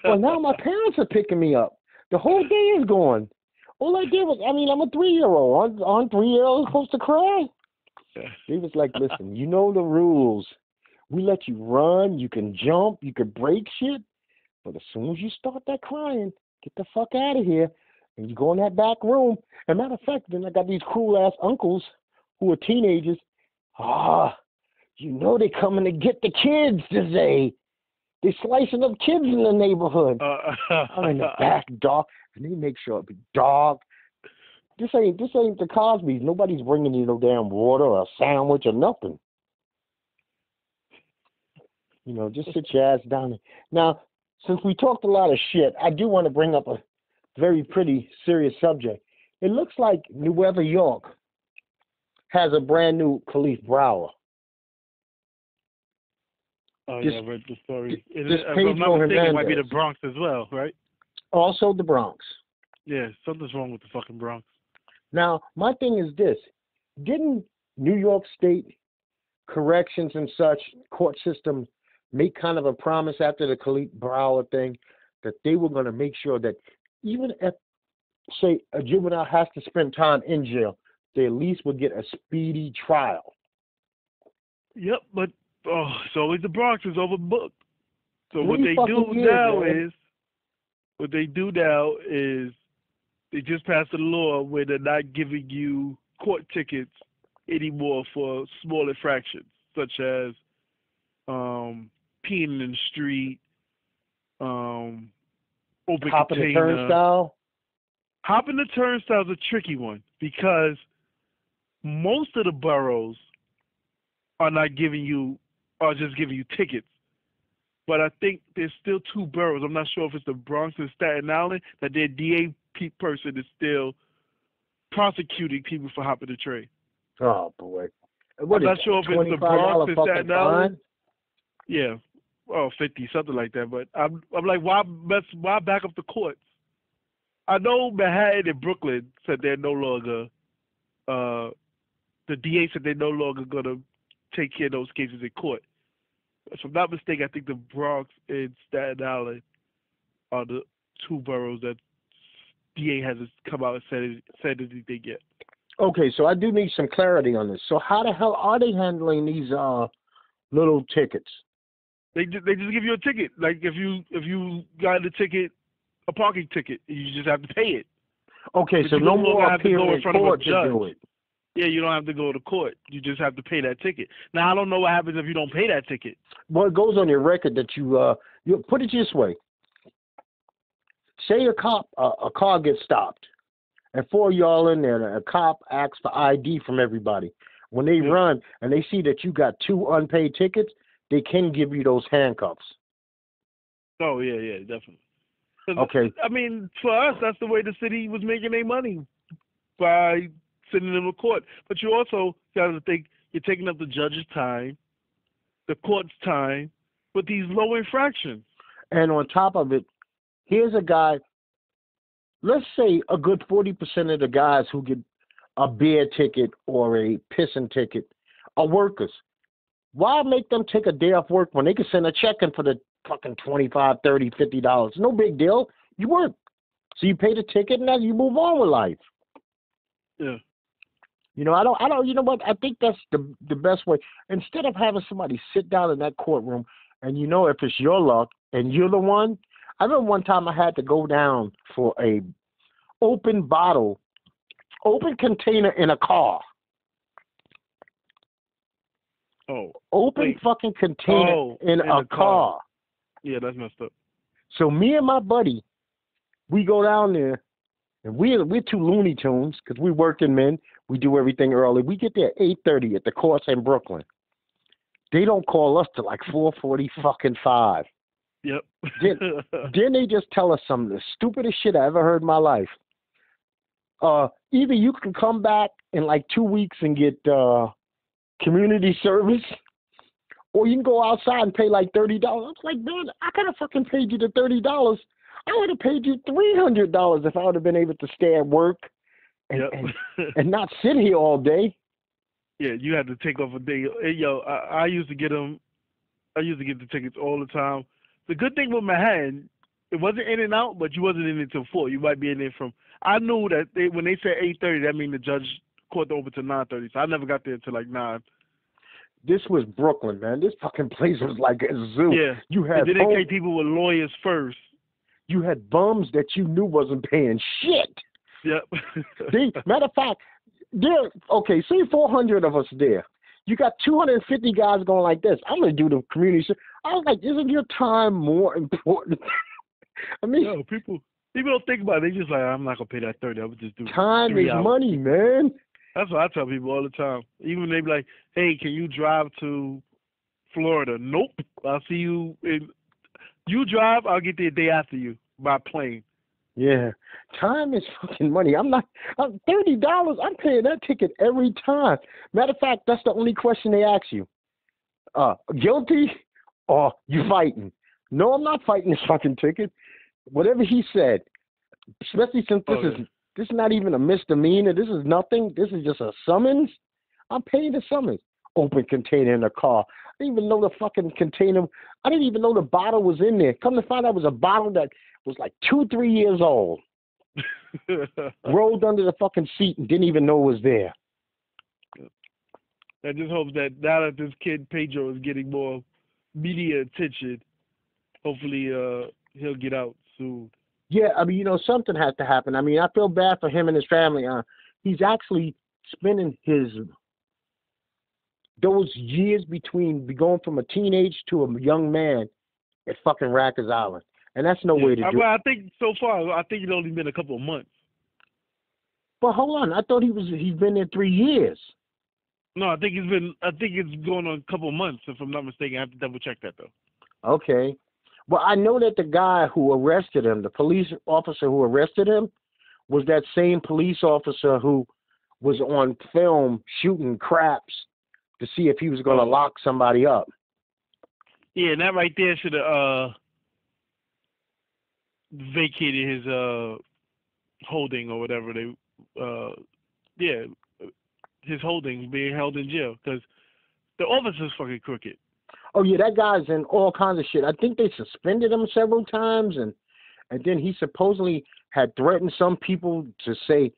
Well, now my parents are picking me up. The whole day is gone. All I did was, I mean, I'm a three year old. Aren't, aren't three year olds supposed to cry? Yeah. They was like, listen, you know the rules. We let you run, you can jump, you can break shit, but as soon as you start that crying, get the fuck out of here. And you go in that back room. And matter of fact, then I got these cool ass uncles who are teenagers. Ah, you know they coming to get the kids today. They slicing up kids in the neighborhood. Uh, I'm in the back, dark, and they make sure it be dark. This ain't this ain't the Cosby's. Nobody's bringing you no damn water or a sandwich or nothing. You know, just sit your ass down. Now, since we talked a lot of shit, I do want to bring up a very pretty serious subject. It looks like Nueva York has a brand new Kalief Browder. oh This- yeah, I read the story. It this is- I'm not uh, Pedro mistaken, it might be the Bronx as well, right? Also, the Bronx. Yeah, something's wrong with the fucking Bronx. Now, my thing is this: didn't New York State corrections and such court system make kind of a promise after the Khalid Brower thing that they were going to make sure that even if, say, a juvenile has to spend time in jail, they at least would get a speedy trial. Yep, but oh, it's always the Bronx is overbooked. So what Three they do years, now man. is, what they do now is, they just passed a law where they're not giving you court tickets anymore for small infractions, such as um, peeing in the street, um, open Hopping the uh, turnstile. Hopping the turnstile is a tricky one because most of the boroughs are not giving you, are just giving you tickets. But I think there's still two boroughs. I'm not sure if it's the Bronx and Staten Island that their DA person is still prosecuting people for hopping the train. Oh boy. What I'm not sure if it's the Bronx and Staten Island. fine? Yeah, well, fifty something like that. But I'm I'm like, why mess? Why back up the courts? I know Manhattan and Brooklyn said they're no longer. Uh, the DA said they're no longer gonna take care of those cases in court. If I'm not mistaken, I think the Bronx and Staten Island are the two boroughs that DA hasn't come out and said said anything yet. Okay, so I do need some clarity on this. So how the hell are they handling these uh little tickets? They ju- they just give you a ticket. Like if you if you got a ticket, a parking ticket, you just have to pay it. Okay, But so you no more have to go appearing in front of a court to do it. Yeah, you don't have to go to court. You just have to pay that ticket. Now I don't know what happens if you don't pay that ticket. Well, it goes on your record that you uh you put it this way. Say a cop uh, a car gets stopped, and four of y'all in there, and a cop asks for ID from everybody. When they run and they see that you got two unpaid tickets, they can give you those handcuffs. Oh yeah, yeah, definitely. Okay. I mean, for us, that's the way the city was making their money by sending them to court. But you also got to think you're taking up the judge's time, the court's time, with these low infractions. And on top of it, here's a guy. Let's say a good forty percent of the guys who get a beer ticket or a pissing ticket are workers. Why make them take a day off work when they can send a check in for the fucking twenty-five, thirty, fifty dollars? No big deal. You work, so you pay the ticket and then you move on with life. Yeah. You know, I don't, I don't, you know what? I think that's the the best way. Instead of having somebody sit down in that courtroom, and you know, if it's your luck and you're the one. I remember one time I had to go down for a open bottle, open container in a car. Oh, Open Wait. fucking container Oh, in, in a car. car. yeah, that's messed up. So me and my buddy, we go down there, and we we're two Looney Tunes because we working men. We do everything early. We get there eight thirty at the course in Brooklyn. They don't call us till like four forty fucking five. Yep. Did- then they just tell us some of the stupidest shit I ever heard in my life. Uh, either you can come back in like two weeks and get uh, community service, or you can go outside and pay like thirty dollars. I was like, man, I could have fucking paid you the thirty dollars. I would have paid you three hundred dollars if I would have been able to stay at work and, yep. and and not sit here all day. yeah, you had to take off a day. Hey, yo, I, I used to get them. I used to get the tickets all the time. The good thing with Manhattan, it wasn't in and out, but you wasn't in until four. You might be in there from. I knew that they, when they said eight thirty, that means the judge court over to nine thirty. So I never got there until like nine. This was Brooklyn, man. This fucking place was like a zoo. Yeah. You had And then they people with lawyers first. you had bums that you knew wasn't paying shit. Yep. See, matter of fact, there. Okay, say four hundred of us there. You got two hundred and fifty guys going like this. I'm gonna do the community. ser- I was like, isn't your time more important? I mean, Yo, people people don't think about it. They just like, I'm not gonna pay that thirty. I would just do time is hours. money, man. That's what I tell people all the time. Even they be like, "Hey, can you drive to Florida?" Nope. I'll see you in. You drive. I'll get there day after you by plane. Yeah, time is fucking money. I'm not. I'm thirty dollars. I'm paying that ticket every time. Matter of fact, that's the only question they ask you. Uh, guilty or you fighting? No, I'm not fighting this fucking ticket. Whatever he said, especially since this Oh, is yeah. This is not even a misdemeanor. This is nothing. This is just a summons. I'm paying the summons. Open container in the car. I didn't even know the fucking container. I didn't even know the bottle was in there. Come to find out, it was a bottle that was like two, three years old. Rolled under the fucking seat and didn't even know it was there. I just hope that now that this kid Pedro is getting more media attention, hopefully uh he'll get out soon. Yeah, I mean, you know, something has to happen. I mean, I feel bad for him and his family. Uh, he's actually spending his those years between going from a teenage to a young man at fucking Rikers Island, and that's no way to I, do it. well, I think so far, I think it's only been a couple of months. But hold on, I thought he was he's been there three years. No, I think it's been. I think it's going on a couple of months, if I'm not mistaken. I have to double check that though. Okay. Well, I know that the guy who arrested him, the police officer who arrested him, was that same police officer who was on film shooting craps to see if he was going to Oh. lock somebody up. Yeah, and that right there should have uh vacated his uh holding or whatever they uh yeah his holding being held in jail because the officer's fucking crooked. Oh yeah, that guy's in all kinds of shit. I think they suspended him several times, and and then he supposedly had threatened some people to say,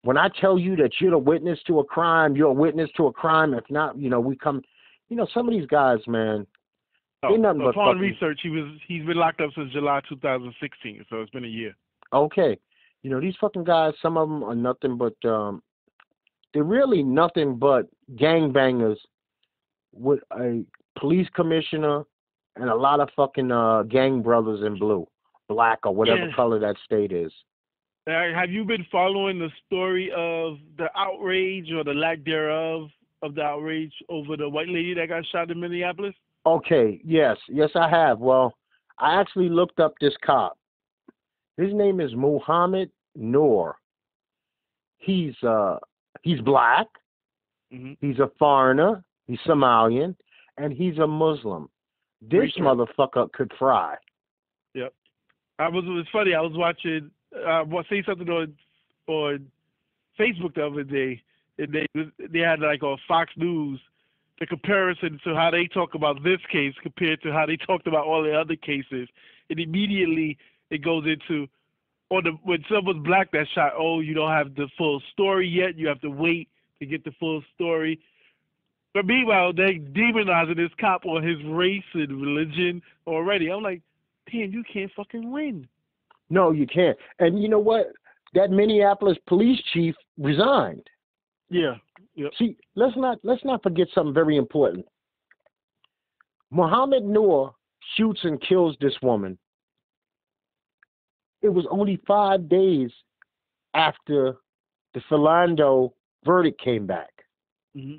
"When I tell you that you're the witness to a crime, you're a witness to a crime. If not, you know, we come." You know, some of these guys, man. Oh, nothing but upon fucking- research, he was he's been locked up since July 2016, so it's been a year. Okay, you know these fucking guys. Some of them are nothing but um, they're really nothing but gangbangers with a police commissioner and a lot of fucking uh, gang brothers in blue, black or whatever Yeah. color that state is. Uh, have you been following the story of the outrage or the lack thereof of the outrage over the white lady that got shot in Minneapolis? Okay, yes, yes, I have. Well, I actually looked up this cop. His name is Muhammad Noor. He's uh he's black. hmm He's a foreigner. He's Somalian, and he's a Muslim. This motherfucker could fry. Yep. I was. It was funny. I was watching. Uh, was seeing something on on Facebook the other day, and they they had like on Fox News the comparison to how they talk about this case compared to how they talked about all the other cases, and immediately it goes into or the when someone's black that shot. Oh, you don't have the full story yet. You have to wait to get the full story. But meanwhile, they demonizing this cop on his race and religion already. I'm like, damn, you can't fucking win. No, you can't. And you know what? That Minneapolis police chief resigned. Yeah. Yep. See, let's not let's not forget something very important. Muhammad Noor shoots and kills this woman. It was only five days after the Philando verdict came back. hmm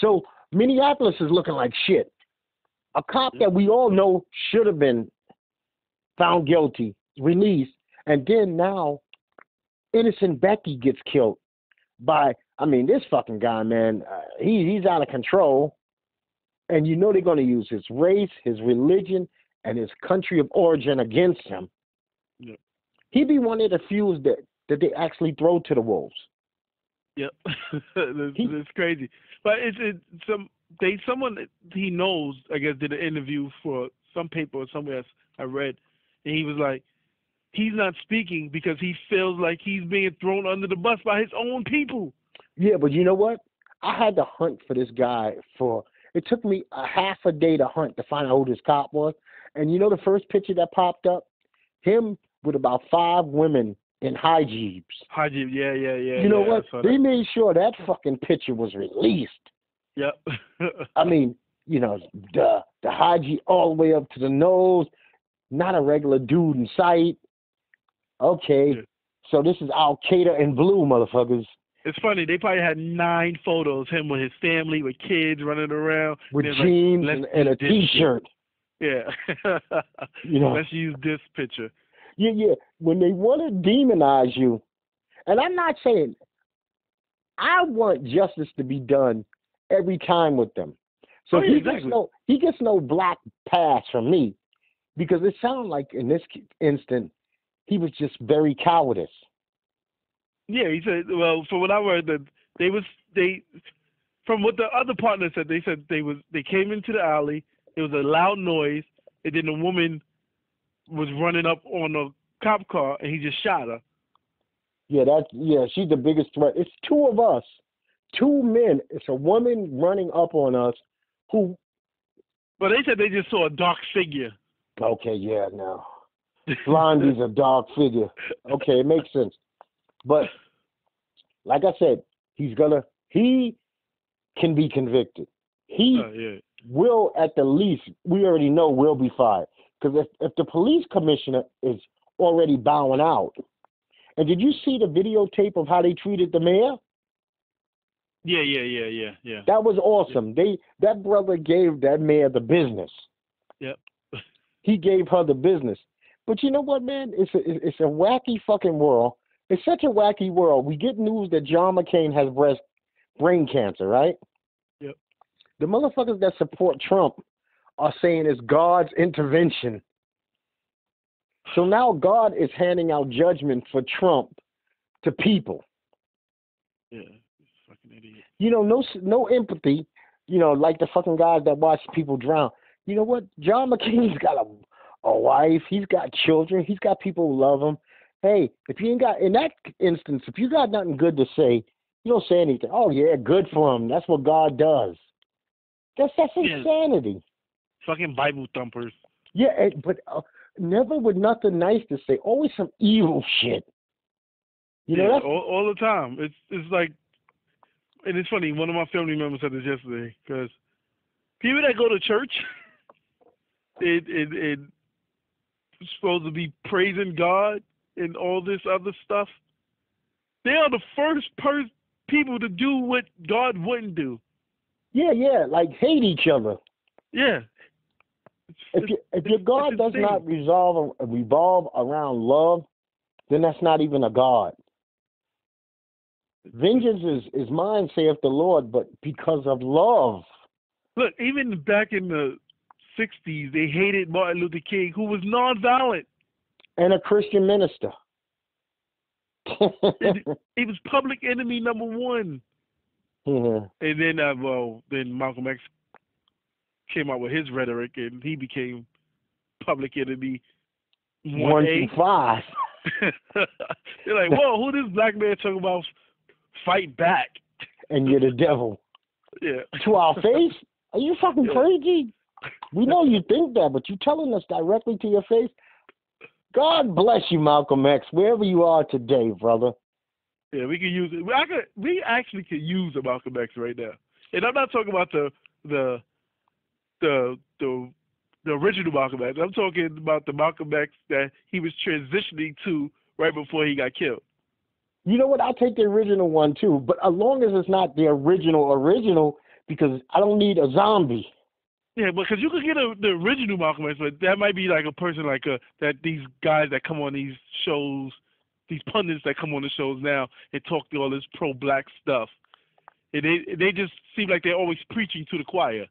So Minneapolis is looking like shit. A cop that we all know should have been found guilty, released, and then now innocent Becky gets killed by. I mean, this fucking guy, man, uh, he he's out of control, and you know they're going to use his race, his religion, and his country of origin against him. Yep. He'd be one of the few that that they actually throw to the wolves. Yep. it's, He- it's crazy. But it's it, some they someone he knows I guess did an interview for some paper or somewhere else I read, and he was like, he's not speaking because he feels like he's being thrown under the bus by his own people. Yeah, but you know what? I had to hunt for this guy for it took me a half a day to hunt to find out who this cop was. And you know the first picture that popped up? Him with about five women in high jeeps. Haji, yeah, yeah, yeah. you know yeah, what? They that. made sure that fucking picture was released. Yep. I mean, you know, the the jeep all the way up to the nose, not a regular dude in sight. Okay. Yeah. So this is Al Qaeda in blue, motherfuckers. it's funny. They probably had nine photos him with his family, with kids running around. With it's like, jeans and, and a do this shit. t-shirt. Yeah. You know. Let's use this picture. Yeah, yeah. When they want to demonize you, and I'm not saying I want justice to be done every time with them. So Oh, yeah, he exactly. gets no he gets no black pass from me because it sounds like in this instant he was just very cowardice. Yeah, he said. Well, from what I heard, that they was they, from what the other partner said, they said they was they came into the alley. It was a loud noise, and then the woman was running up on a cop car, and he just shot her. Yeah, that's yeah. She's the biggest threat. It's two of us, two men. It's a woman running up on us. Who? But they said they just saw a dark figure. Okay, yeah, no. Blondie's a dark figure. Okay, it makes sense. But like I said, he's gonna he can be convicted. He Oh, yeah. will at the least we already know will be fired. Because if, if the police commissioner is already bowing out, and did you see the videotape of how they treated the mayor? Yeah, yeah, yeah, yeah, yeah. That was awesome. They that brother gave that mayor the business. Yep. He gave her the business. But you know what, man? It's a it's a wacky fucking world. It's such a wacky world. We get news that John McCain has breast brain cancer, right? Yep. The motherfuckers that support Trump are saying it's God's intervention. So now God is handing out judgment for Trump to people. Yeah. Fucking idiot. you know, no no empathy, you know, like the fucking guys that watch people drown. You know what? John McCain's got a a wife, he's got children, he's got people who love him. Hey, if you ain't got in that instance, if you got nothing good to say, you don't say anything. Oh yeah, good for him. That's what God does. That's that's insanity. Fucking Bible thumpers. Yeah, eh, but uh, never with nothing nice to say. Always some evil shit. You know yeah, all, all the time. It's it's like, and it's funny. One of my family members said this yesterday because people that go to church, it it it supposed to be praising God and all this other stuff. They are the first per- people to do what God wouldn't do. yeah, yeah, like hate each other. Yeah. If you, if your God does not resolve revolve around love, then that's not even a God. Vengeance is, is mine, saith the Lord, but because of love. look, even back in the '60s, they hated Martin Luther King, who was nonviolent. And a Christian minister. He was public enemy number one. Yeah. And then, uh, well, then Malcolm X came out with his rhetoric, and he became public enemy One through five. They're like, whoa, who this black man talking about fight back? and you're the devil. Yeah. To our face? Are you fucking Yeah. crazy? We know you think that, but you're telling us directly to your face. God bless you, Malcolm X, wherever you are today, brother. Yeah, we could use it. I could. We actually could use a Malcolm X right now, and I'm not talking about the the the the the original Malcolm X. I'm talking about the Malcolm X that he was transitioning to right before he got killed. You know what? I'll take the original one too, but as long as it's not the original original, because I don't need a zombie. Yeah, because you could get a, the original Malcolm X, but that might be like a person like a that these guys that come on these shows, these pundits that come on the shows now and talk to all this pro-black stuff. And they they just seem like they're always preaching to the choir.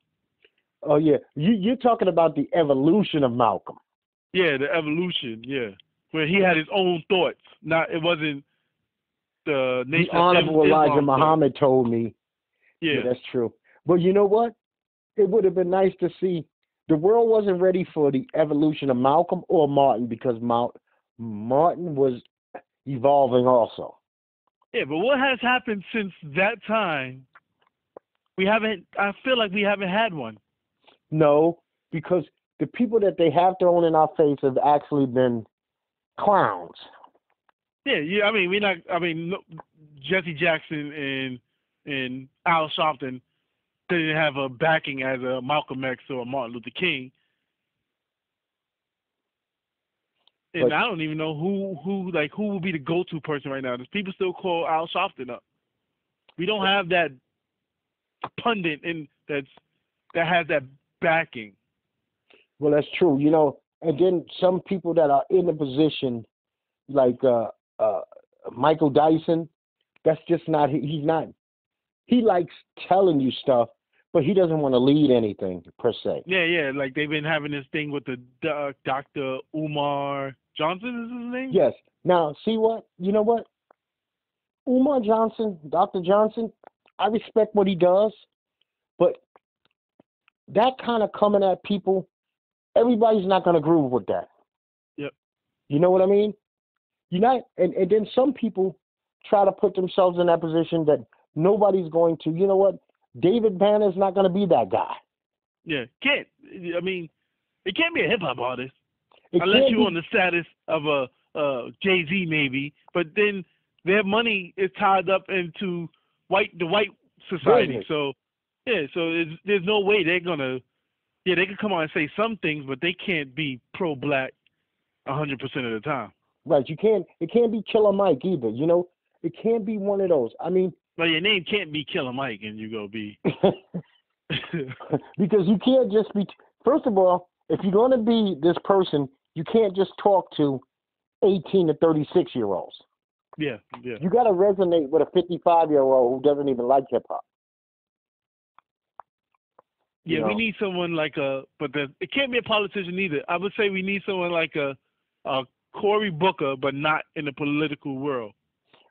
Oh yeah, you, you're talking about the evolution of Malcolm. Yeah, the evolution. Yeah, where he had his own thoughts. Not it wasn't the The nation. of Honorable Islam Elijah thought. Muhammad told me. Yeah, that's true. But you know what? It would have been nice to see. The world wasn't ready for the evolution of Malcolm or Martin because Mal- Martin was evolving also. yeah. But what has happened since that time? We haven't. I feel like we haven't had one. No, because the people that they have thrown in our face have actually been clowns. Yeah, yeah. I mean, we're not. I mean, no, Jesse Jackson and and Al Sharpton didn't have a backing as a Malcolm X or a Martin Luther King. And But- I don't even know who who like who would be the go-to person right now. Does people still call Al Sharpton up? We don't have that pundit and that's that has that backing. Well, that's true. You know, and then some people that are in the position, like uh, uh, Michael Dyson, that's just not. he- He's not. He likes telling you stuff, but he doesn't want to lead anything per se. Yeah, yeah. Like they've been having this thing with the doc- Dr. Umar Johnson is his name. Yes. Now, see what? You know what? Umar Johnson, Dr. Johnson, I respect what he does, but that kind of coming at people, everybody's not going to groove with that. Yep. You know what I mean? You not, and, and then some people try to put themselves in that position that nobody's going to. You know what? David Banner's not going to be that guy. Yeah, can't. I mean, it can't be a hip hop artist It unless you're on the status of a uh, Jay Z maybe. But then their money is tied up into white the white society. Business. So yeah, so there's no way they're gonna. Yeah, they can come out and say some things, but they can't be pro black a hundred percent of the time. right. You can't. It can't be Killer Mike either. You know, it can't be one of those. I mean. But your name can't be Killer Mike, and you go be. because you can't just be. First of all, if you're going to be this person, you can't just talk to 18 to 36 year olds. yeah, yeah. You got to resonate with a 55 year old who doesn't even like hip hop. Yeah, you we need someone like a, but the, it can't be a politician either. I would say we need someone like a, a Cory Booker, but not in the political world.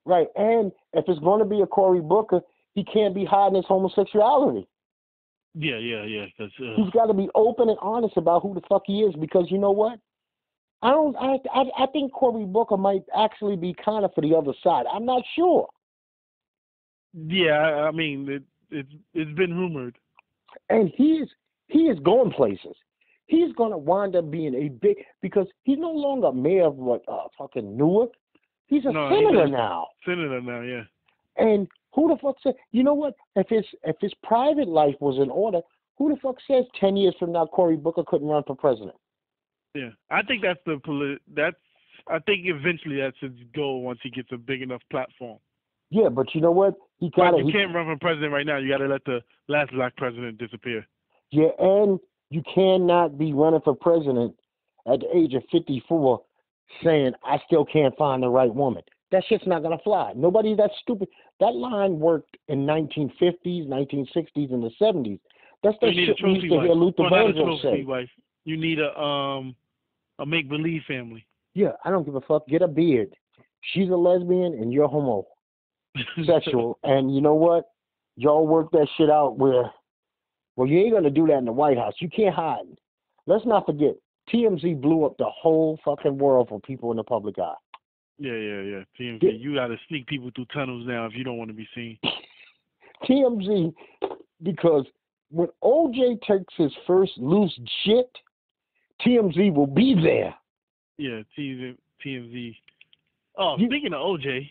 Right. And if it's going to be a Cory Booker, he can't be hiding his homosexuality. Yeah, yeah, yeah. Cause, uh, He's got to be open and honest about who the fuck he is because you know what? I don't. I I, I think Cory Booker might actually be kind of for the other side. I'm not sure. yeah, I, I mean, it, it's it's been rumored. And he's he is going places. He's going to wind up being a big because he's no longer mayor of what uh, fucking Newark. He's a No, he senator is. now. Senator now, yeah. And who the fuck said? You know what? If his if his private life was in order, who the fuck says ten years from now Cory Booker couldn't run for president? Yeah, I think that's the polit. That's I think eventually that's his goal once he gets a big enough platform. Yeah, but you know what? He got you he, can't run for president right now. You got to let the last black president disappear. Yeah, and you cannot be running for president at the age of 54 saying, I still can't find the right woman. That shit's not going to fly. Nobody that's stupid. That line worked in 1950s, 1960s, and the 70s. That's the you need a shit we used to wife. hear Luther well, Vandross say. wife. You need a um a make believe family. Yeah, I don't give a fuck. Get a beard. She's a lesbian and you're homosexual. and you know what? Y'all work that shit out where, well, you ain't going to do that in the White House. You can't hide. Let's not forget, TMZ blew up the whole fucking world for people in the public eye. Yeah, yeah, yeah. TMZ. Yeah. You got to sneak people through tunnels now if you don't want to be seen. TMZ because when OJ takes his first loose shit, TMZ will be there. Yeah, TMZ. TMZ. Oh, You- speaking of OJ,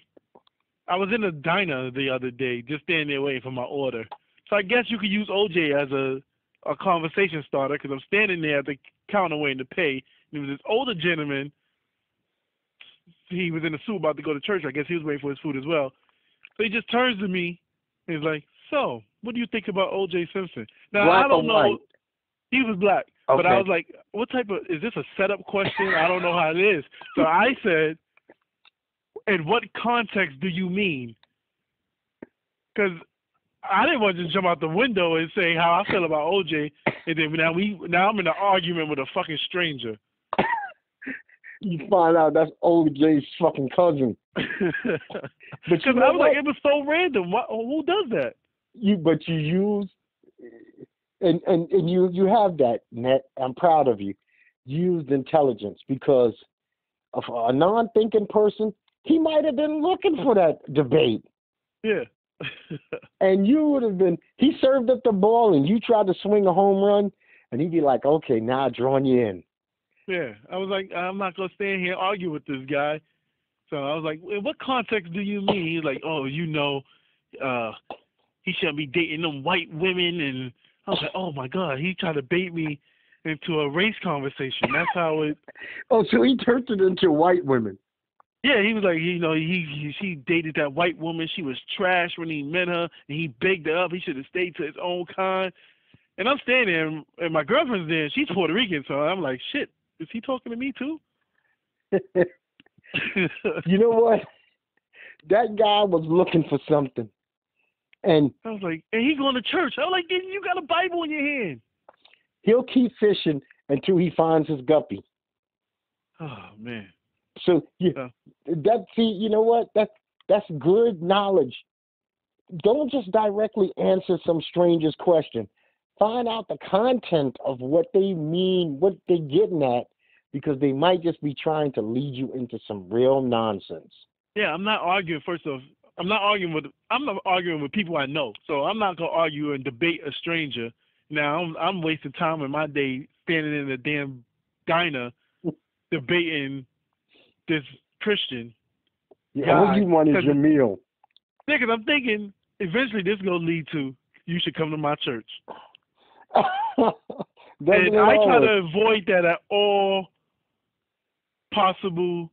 I was in a diner the other day, just standing there waiting for my order. So I guess you could use OJ as a a conversation starter because I'm standing there at the counter waiting to pay. And there was this older gentleman. He was in a suit about to go to church. I guess he was waiting for his food as well. So he just turns to me and he's like, "So, what do you think about OJ Simpson?" Now Black I don't know. white? He was black. okay. But I was like, what type of is this a setup question? I don't know how it is. So I said, in what context do you mean? Because I didn't want to just jump out the window and say how I feel about OJ, and then now we now I'm in an argument with a fucking stranger. You find out that's OJ's fucking cousin. Because But you I know was like, it was so random. What, who does that? you but you use and and and you you have that net i'm proud of you used intelligence because a non-thinking person he might have been looking for that debate Yeah. and you would have been he served up the ball and you tried to swing a home run and he'd be like okay now i drawn you in Yeah, I was like, I'm not gonna stand here and argue with this guy. So I was like, in what context do you mean? He's like, oh, you know, uh, he shouldn't be dating them white women, and I was like, oh my god, he tried to bait me into a race conversation. That's how it. oh so he turned it into white women Yeah, he was like, you know, he, he she dated that white woman. She was trash when he met her, and he begged her up. He should have stayed to his own kind. And I'm standing there, and- and my girlfriend's there. She's Puerto Rican, so I'm like, shit, is he talking to me too? you know what that guy was looking for something and I was like, and he going to church. I was like, you got a Bible in your hand. he'll keep fishing until he finds his guppy Oh man. So Yeah. that see, you know what? That's that's good knowledge. Don't just directly answer some stranger's question. Find out the content of what they mean, what they're getting at, because they might just be trying to lead you into some real nonsense. Yeah, I'm not arguing. First off, I'm not arguing with. I'm not arguing with people I know. So I'm not gonna argue and debate a stranger. Now I'm I'm wasting time in my day standing in a damn diner debating this Christian. Yeah, all you want is your meal. Because I'm thinking eventually this is gonna lead to you should come to my church. And I try to avoid that at all possible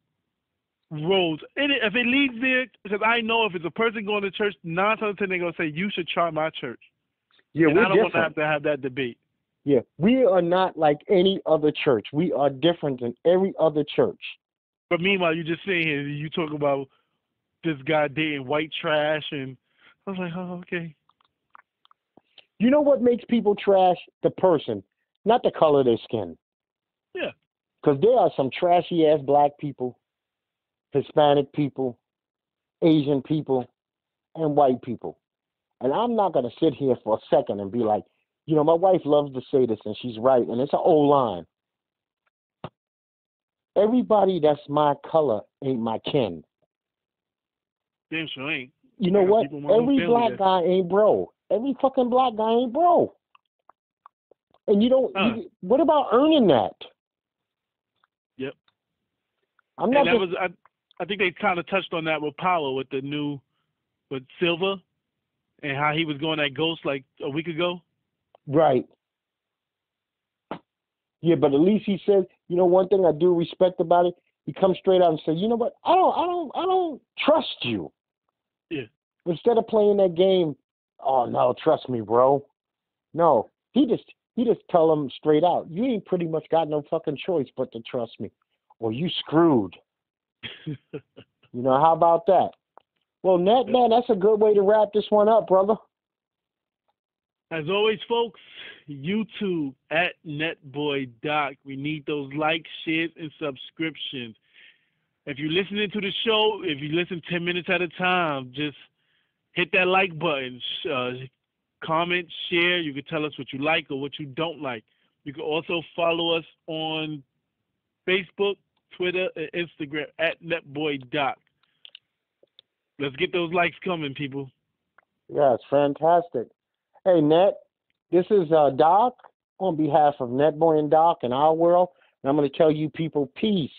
roads. And if it leads there, because I know if it's a person going to church, nine times out of ten they're gonna say you should try my church. yeah, and we're I don't want to have to have that debate. Yeah, we are not like any other church. We are different than every other church. But meanwhile, you just sitting here, you talk about this guy dating white trash, and I was like, oh, okay. You know what makes people trash? The person, not the color of their skin. Yeah. Because there are some trashy ass black people, Hispanic people, Asian people, and white people. And I'm not going to sit here for a second and be like, you know, my wife loves to say this and she's right, and it's an old line. Everybody that's my color ain't my kin. Damn sure ain't. You know what? people want to Every black guy ain't bro. Every fucking black guy ain't bro. And you don't. Huh. You, what about earning that? Yep. I'm not just, was, I, I think they kind of touched on that with Paulo with the new, with Silva, and how he was going at Ghost like a week ago. right. Yeah, but at least he said, you know, one thing I do respect about it. He comes straight out and said, you know what? I don't, I don't, I don't trust you. Yeah. Instead of playing that game, oh no, trust me, bro. No, he just, he just tell him straight out, you ain't pretty much got no fucking choice but to trust me, or you screwed. You know, how about that? Well, net man, that's a good way to wrap this one up, brother. As always, folks, YouTube at Netboy NetBoyDoc. We need those likes, shares, and subscriptions. If you're listening to the show, if you listen 10 minutes at a time, just hit that like button. Uh, comment, share. You can tell us what you like or what you don't like. You can also follow us on Facebook, Twitter, and Instagram at Netboy NetBoyDoc. Let's get those likes coming, people. Yeah, it's fantastic. Hey, Net, this is uh, Doc on behalf of Netboy and Doc and our world. And I'm going to tell you people peace.